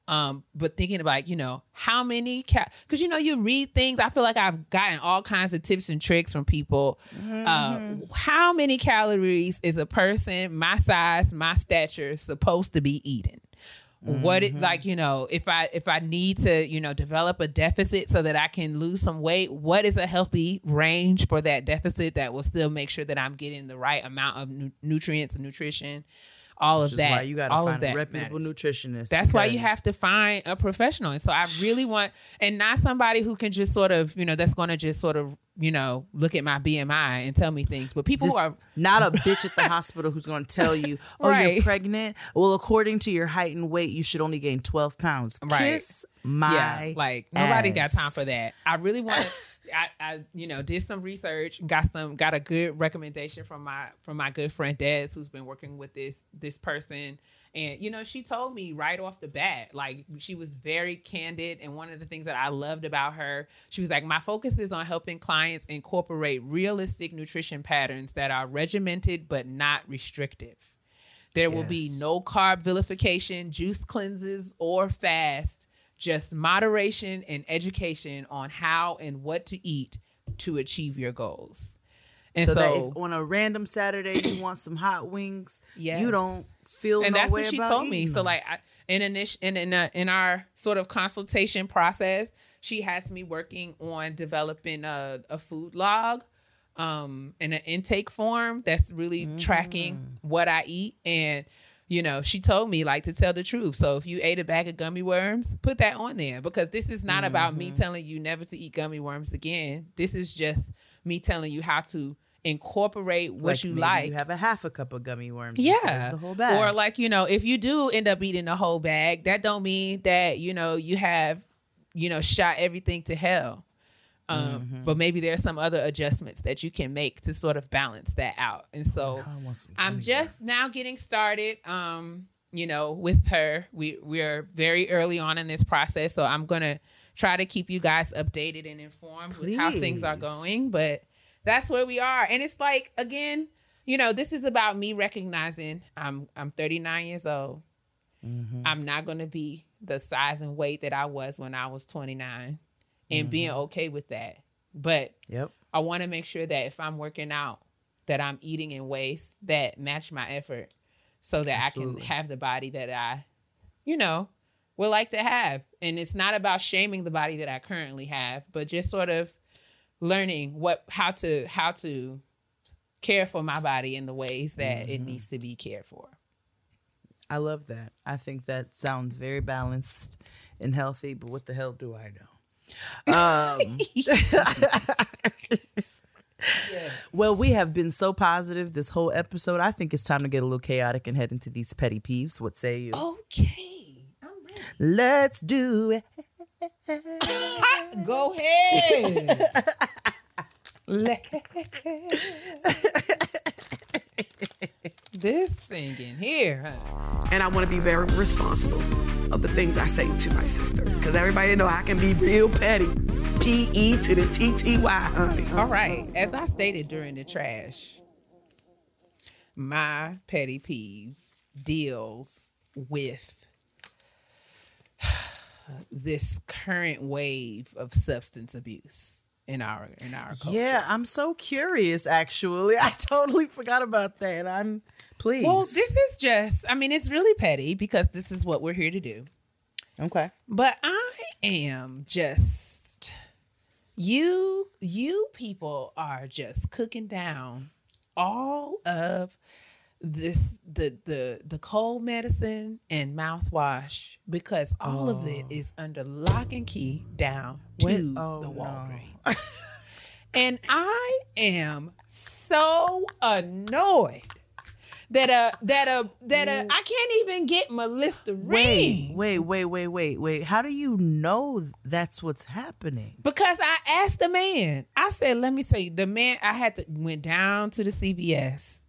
um, but thinking about, you know, how many cal because you know, you read things. I feel like I've gotten all kinds of tips and tricks from people. Uh, how many calories is a person my size, my stature supposed to be eating? What it mm-hmm. like you know if i if i need to you know develop a deficit so that i can lose some weight what is a healthy range for that deficit that will still make sure that i'm getting the right amount of nu- nutrients and nutrition all Which of that why you gotta all find of that a reputable matters. nutritionist. That's why you have to find a professional. And so I really want, and not somebody who can just sort of, you know, that's going to just sort of, you know, look at my BMI and tell me things. But people Just who are, not a bitch at the hospital who's going to tell you, "Oh, Right. you're pregnant." Well, according to your height and weight, you should only gain 12 pounds. Right. Kiss my yeah, like nobody's got time for that. I really want. I, I, you know, did some research, got some, got a good recommendation from my from my good friend Des, who's been working with this this person, and you know, she told me right off the bat, like she was very candid, and one of the things that I loved about her, she was like, my focus is on helping clients incorporate realistic nutrition patterns that are regimented but not restrictive. There will be no carb vilification, juice cleanses, or fast. Just moderation and education on how and what to eat to achieve your goals. And So, so, if on a random Saturday you want some hot wings, Yes. you don't feel and no that's what she told me. So like I, in init- in in, uh, in our sort of consultation process, she has me working on developing a, a food log um and an intake form that's really Mm-hmm. tracking what I eat and you know, she told me like to tell the truth. So if you ate a bag of gummy worms, put that on there because this is not about me Mm-hmm. telling you never to eat gummy worms again. This is just me telling you how to incorporate what Like, you like You have a half a cup of gummy worms. yeah the whole bag. or like you know if you do end up eating the whole bag that don't mean that you know you have you know shot everything to hell um Mm-hmm. but maybe there's some other adjustments that you can make to sort of balance that out. And so I want some i'm just now getting started um you know with her. We we're very early on in this process so i'm gonna try to keep you guys updated and informed with how things are going but that's where we are. And it's like again you know this is about me recognizing i'm i'm 39 years old. I'm not going to be the size and weight that I was when I was 29 and being mm-hmm. okay with that. But Yep. I want to make sure that if I'm working out, that I'm eating in ways that match my effort so that I can have the body that I, you know, would like to have. And it's not about shaming the body that I currently have, but just sort of learning what how to how to care for my body in the ways that it mm-hmm. needs to be cared for. I love that. I think that sounds very balanced and healthy, but what the hell do I know? Um, well, we have been so positive this whole episode. I think it's time to get a little chaotic and head into these petty peeves. What say you? Okay. I'm ready. Let's do it. Go ahead. this singing here, huh? and I want to be very responsible of the things I say to my sister. Because everybody know I can be real petty. P E to the T T Y, honey. All right. As I stated during the trash, my petty peeve deals with this current wave of substance abuse in our in our culture. Yeah, I'm so curious. Actually, I totally forgot about that. I'm please. Well, this is just, I mean, it's really petty because this is what we're here to do. okay. But I am just you you people are just cooking down all of this the the the cold medicine and mouthwash because all of it is under lock and key down to oh, the no. Walgreens. and I am so annoyed that uh that uh that uh I can't even get my Listerine. Wait, wait, wait, wait, wait, wait. How do you know that's what's happening? Because I asked the man. I said, let me tell you, the man I had to went down to the CVS,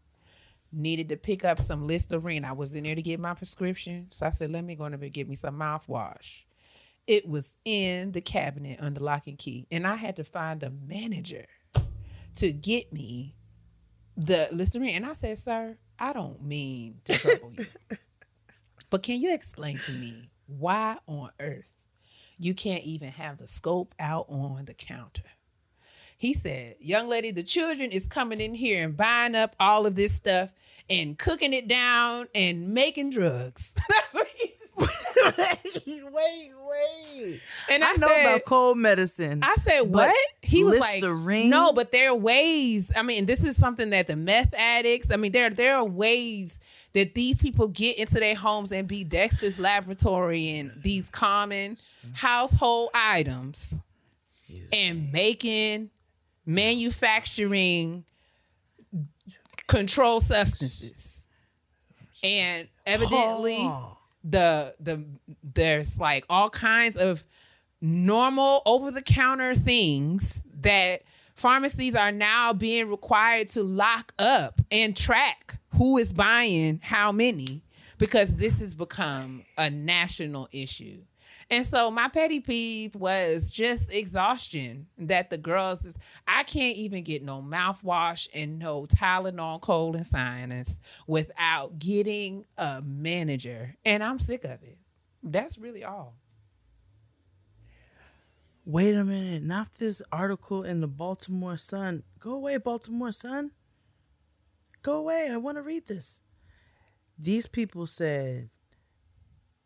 needed to pick up some Listerine. I was in there to get my prescription. So I said, let me go in there and get me some mouthwash. It was in the cabinet under lock and key. And I had to find a manager to get me the Listerine. And I said, sir, I don't mean to trouble you. but can you explain to me why on earth you can't even have the scope out on the counter. He said, Young lady, the children is coming in here and buying up all of this stuff and cooking it down and making drugs. That's what he wait, wait, wait. and I, I know said, about cold medicine. I said, what? He was Listerine? like, no, but there are ways. I mean, this is something that the meth addicts, I mean, there, there are ways that these people get into their homes and be Dexter's laboratory and these common household items and making, manufacturing controlled substances. And evidently, Oh. the the there's like all kinds of normal over the counter things that pharmacies are now being required to lock up and track who is buying how many because this has become a national issue. And so my petty peeve was just exhaustion that the girls is I can't even get no mouthwash and no Tylenol cold and sinus without getting a manager. And I'm sick of it. That's really all. Wait a minute. Not this article in the Baltimore Sun. Go away, Baltimore Sun. Go away. I want to read this. These people said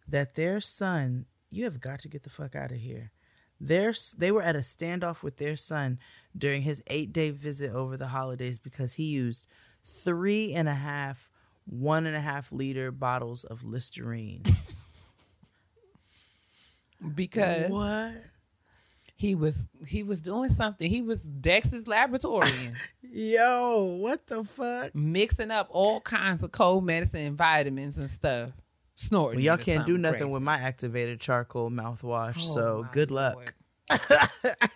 that their son, you have got to get the fuck out of here. Their, they were at a standoff with their son during his eight day visit over the holidays because he used three and a half, one and a half liter bottles of Listerine. Because what? he was he was doing something. He was Dexter's laboratory Yo, what the fuck? mixing up all kinds of cold medicine and vitamins and stuff. Snorting. Well, y'all can't do nothing crazy. with my activated charcoal mouthwash, Oh, so good luck.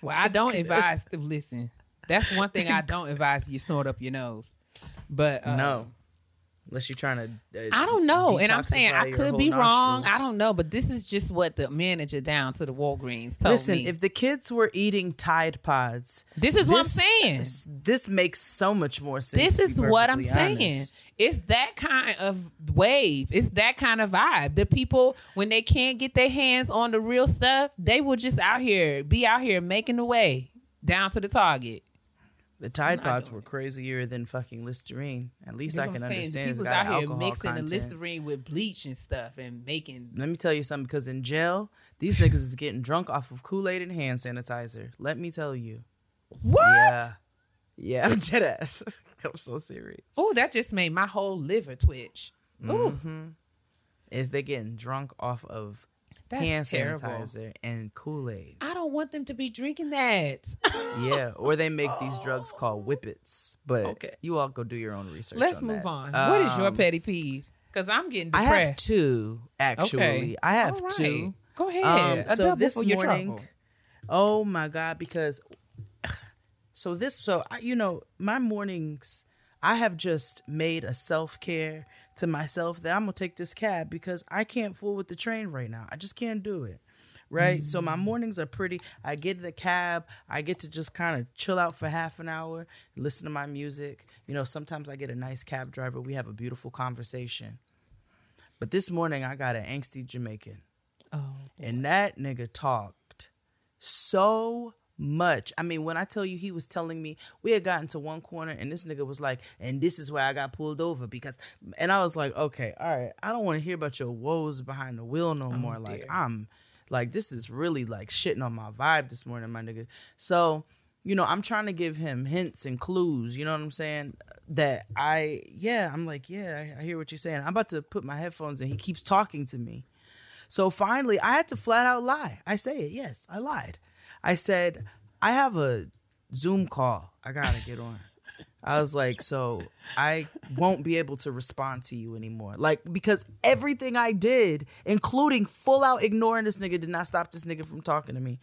Well, I don't advise. Listen, that's one thing I don't advise you snort up your nose. But uh, No. Unless you're trying to. Uh, I don't know, and I'm saying I could be wrong. I don't know, but this is just what the manager down to the Walgreens told me. Listen, me. if the kids were eating Tide Pods, this is what I'm saying. This makes so much more sense. This is what I'm perfectly saying. honest. It's that kind of wave. It's that kind of vibe. The people, when they can't get their hands on the real stuff, they will just out here be out here making the way down to the target. The Tide Pods were crazier than fucking Listerine. At least I can saying. understand. People's out here mixing content. the Listerine with bleach and stuff and making. Let me tell you something, because in jail, these niggas is getting drunk off of Kool Aid and hand sanitizer. Let me tell you. What? Yeah. Yeah, I'm dead ass. I'm so serious. Oh, that just made my whole liver twitch. Ooh, mm-hmm. Is they getting drunk off of That's hand terrible. sanitizer and Kool Aid. I don't want them to be drinking that. Yeah, or they make these drugs called whippets. But Okay. you all go do your own research. Let's on move that. on. what is your Um, petty peeve? Because I'm getting I have two actually. Okay. I have right. two. Go ahead. Um, so this for your morning, trouble. oh my god, because so this so I, you know my mornings, I have just made a self care to myself that I'm gonna take this cab because I can't fool with the train right now. I just can't do it. Right, so Mm. my mornings are pretty. I get in the cab. I get to just kind of chill out for half an hour, listen to my music. You know, sometimes I get a nice cab driver. We have a beautiful conversation. But this morning I got an angsty Jamaican. Oh, And that nigga talked so much. I mean, when I tell you he was telling me we had gotten to one corner and this nigga was like, and this is where I got pulled over because and I was like, okay, all right, I don't want to hear about your woes behind the wheel no oh, more. Like. I'm like this is really like shitting on my vibe this morning, my nigga. So, you know, I'm trying to give him hints and clues, you know what I'm saying? That I yeah, I'm like, yeah, I, I hear what you're saying. I'm about to put my headphones in. He keeps talking to me. So finally, I had to flat out lie. I say it. Yes, I lied. I said, I have a Zoom call. I got to get on. I was like, so I won't be able to respond to you anymore. Like, because everything I did, including full out ignoring this nigga, did not stop this nigga from talking to me.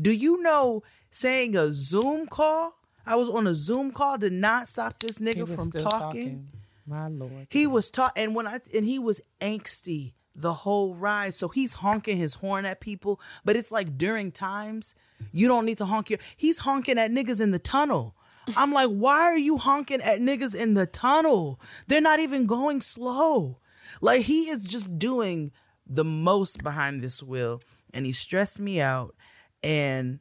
Do you know saying a Zoom call? I was on a Zoom call, did not stop this nigga from still talking. My lord. He was talking and when I and he was angsty the whole ride. So he's honking his horn at people, but it's like during times you don't need to honk your. He's honking at niggas in the tunnel. I'm like, why are you honking at niggas in the tunnel? They're not even going slow. Like he is just doing the most behind this wheel, and he stressed me out. And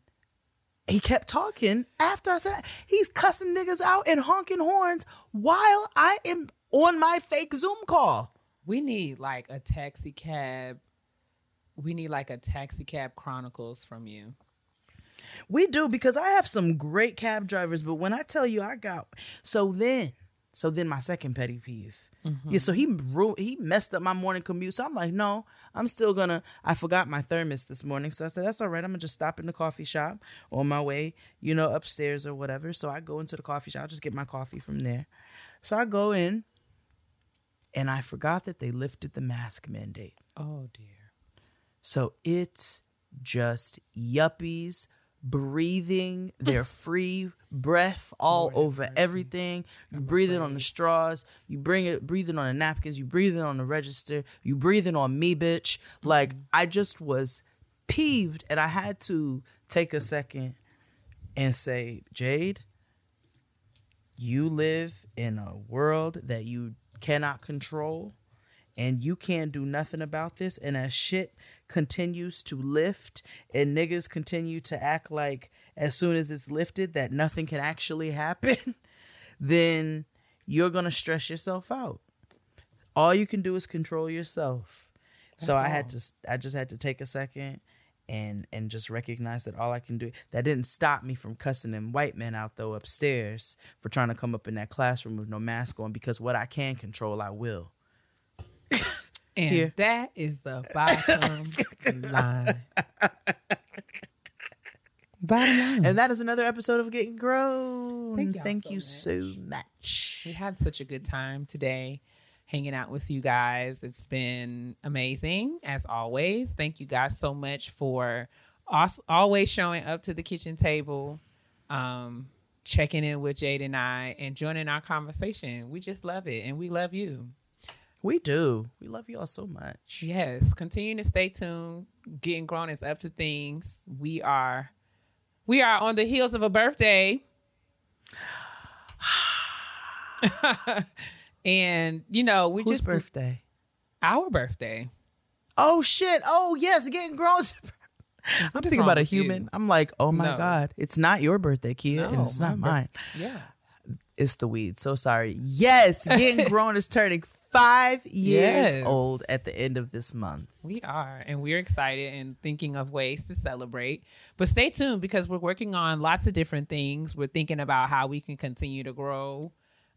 he kept talking after I said he's cussing niggas out and honking horns while I am on my fake Zoom call. We need like a taxi cab. We need like a taxi cab chronicles from you. We do because I have some great cab drivers, but when I tell you I got so then, so then my second petty peeve. Mm-hmm. Yeah, so he ru- he messed up my morning commute. So I'm like, no, I'm still gonna. I forgot my thermos this morning, so I said that's all right. I'm gonna just stop in the coffee shop on my way, you know, upstairs or whatever. So I go into the coffee shop, I just get my coffee from there. So I go in, and I forgot that they lifted the mask mandate. Oh dear. So it's just yuppies breathing their free breath all over everything. You breathe it on the straws. You bring it, breathe it on the napkins. You breathe it on the register. You breathe it on me, bitch. Like I just was peeved, and I had to take a second and say, Jade, you live in a world that you cannot control and you can't do nothing about this. And as shit continues to lift and niggas continue to act like as soon as it's lifted that nothing can actually happen then you're going to stress yourself out. All you can do is control yourself. So i had to i just had to take a second and and just recognize that all i can do that didn't stop me from cussing them white men out though upstairs for trying to come up in that classroom with no mask on because what i can control i will And Here. that is the bottom line. Bottom line. And that is another episode of Getting Grown. Thank Thank, y'all you so so much. We had such a good time today hanging out with you guys. It's been amazing as always. Thank you guys so much for always showing up to the kitchen table, um, checking in with Jade and I, and joining our conversation. We just love it and we love you. We do. We love you all so much. Yes, continue to stay tuned. Getting grown is up to things. We are, we are on the heels of a birthday, and you know we Whose just birthday? our birthday. Oh shit! Oh yes, getting grown. I'm thinking about a with you? human. I'm like, oh my No. god, it's not your birthday, Keia, and it's not mine. Yeah, It's the weed. So sorry. Yes, getting grown is turning five years Yes. old at the end of this month. we are, and we're excited and thinking of ways to celebrate. But stay tuned because we're working on lots of different things. We're thinking about how we can continue to grow.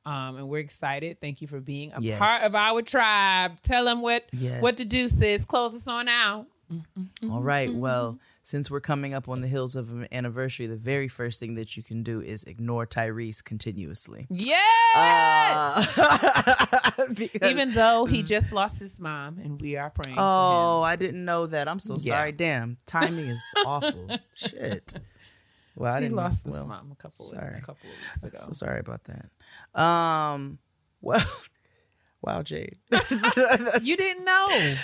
Um, and we're excited. Thank you for being a Yes. part of our tribe. Tell them what Yes. what to do, sis. Close us on out. All right. Mm-hmm. Well, since we're coming up on the hills of an anniversary, the very first thing that you can do is ignore Tyrese continuously. Yes. Uh, Even though he just lost his mom, and we are praying. oh, I didn't know that. I'm so Yeah. sorry. Damn, timing is awful. Shit. Well, I. He didn't lost his well, mom a couple sorry. a couple of weeks ago. So sorry about that. Um. Well. Wow, Jade. You didn't know.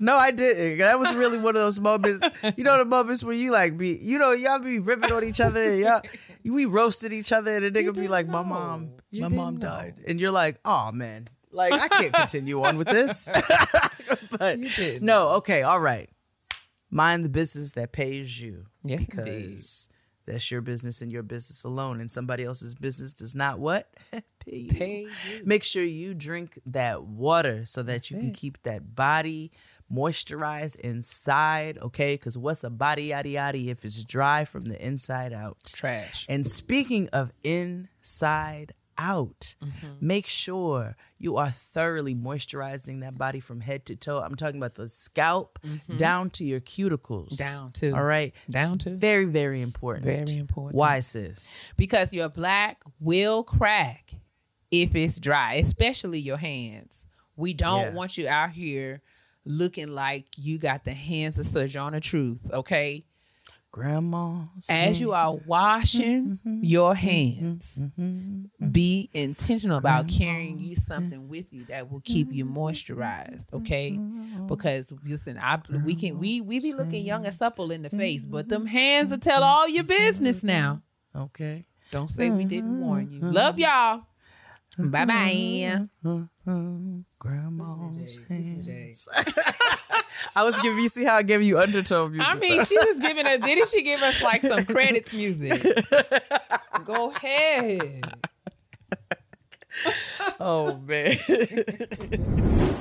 No, I didn't. That was really one of those moments. You know, the moments where you like be, you know, y'all be ripping on each other. And y'all, we roasted each other, and the nigga be like, "My mom, You my mom know. died," and you're like, "Oh man, like I can't continue on with this." but no, okay, all right. Mind the business that pays you. Yes, because indeed. That's your business and your business alone, and somebody else's business does not what pay you. Pay you. Make sure you drink that water so that you can it. keep that body moisturized inside, okay? Because what's a body yaddy yaddy if it's dry from the inside out? Trash. And speaking of inside out, Mm-hmm. make sure you are thoroughly moisturizing that body from head to toe. I'm talking about the scalp down to your cuticles. Mm-hmm. Down to. All right. Down It's to. Very, very important. Very important. Why, sis? Because your black will crack if it's dry, especially your hands. We don't Yeah. want you out here looking like you got the hands of Sojourner Truth, okay? Grandma's. As you are washing your hands, be intentional about carrying you something with you that will keep you moisturized, okay? Because listen, I we can we we be looking young and supple in the face, but them hands will tell all your business now. Okay. Don't say we didn't warn you. Love y'all. Bye bye. Grandma's hands. I was giving you see how I gave you undertone music. I mean, she was giving us, didn't she give us like some credits music? Go ahead. oh man.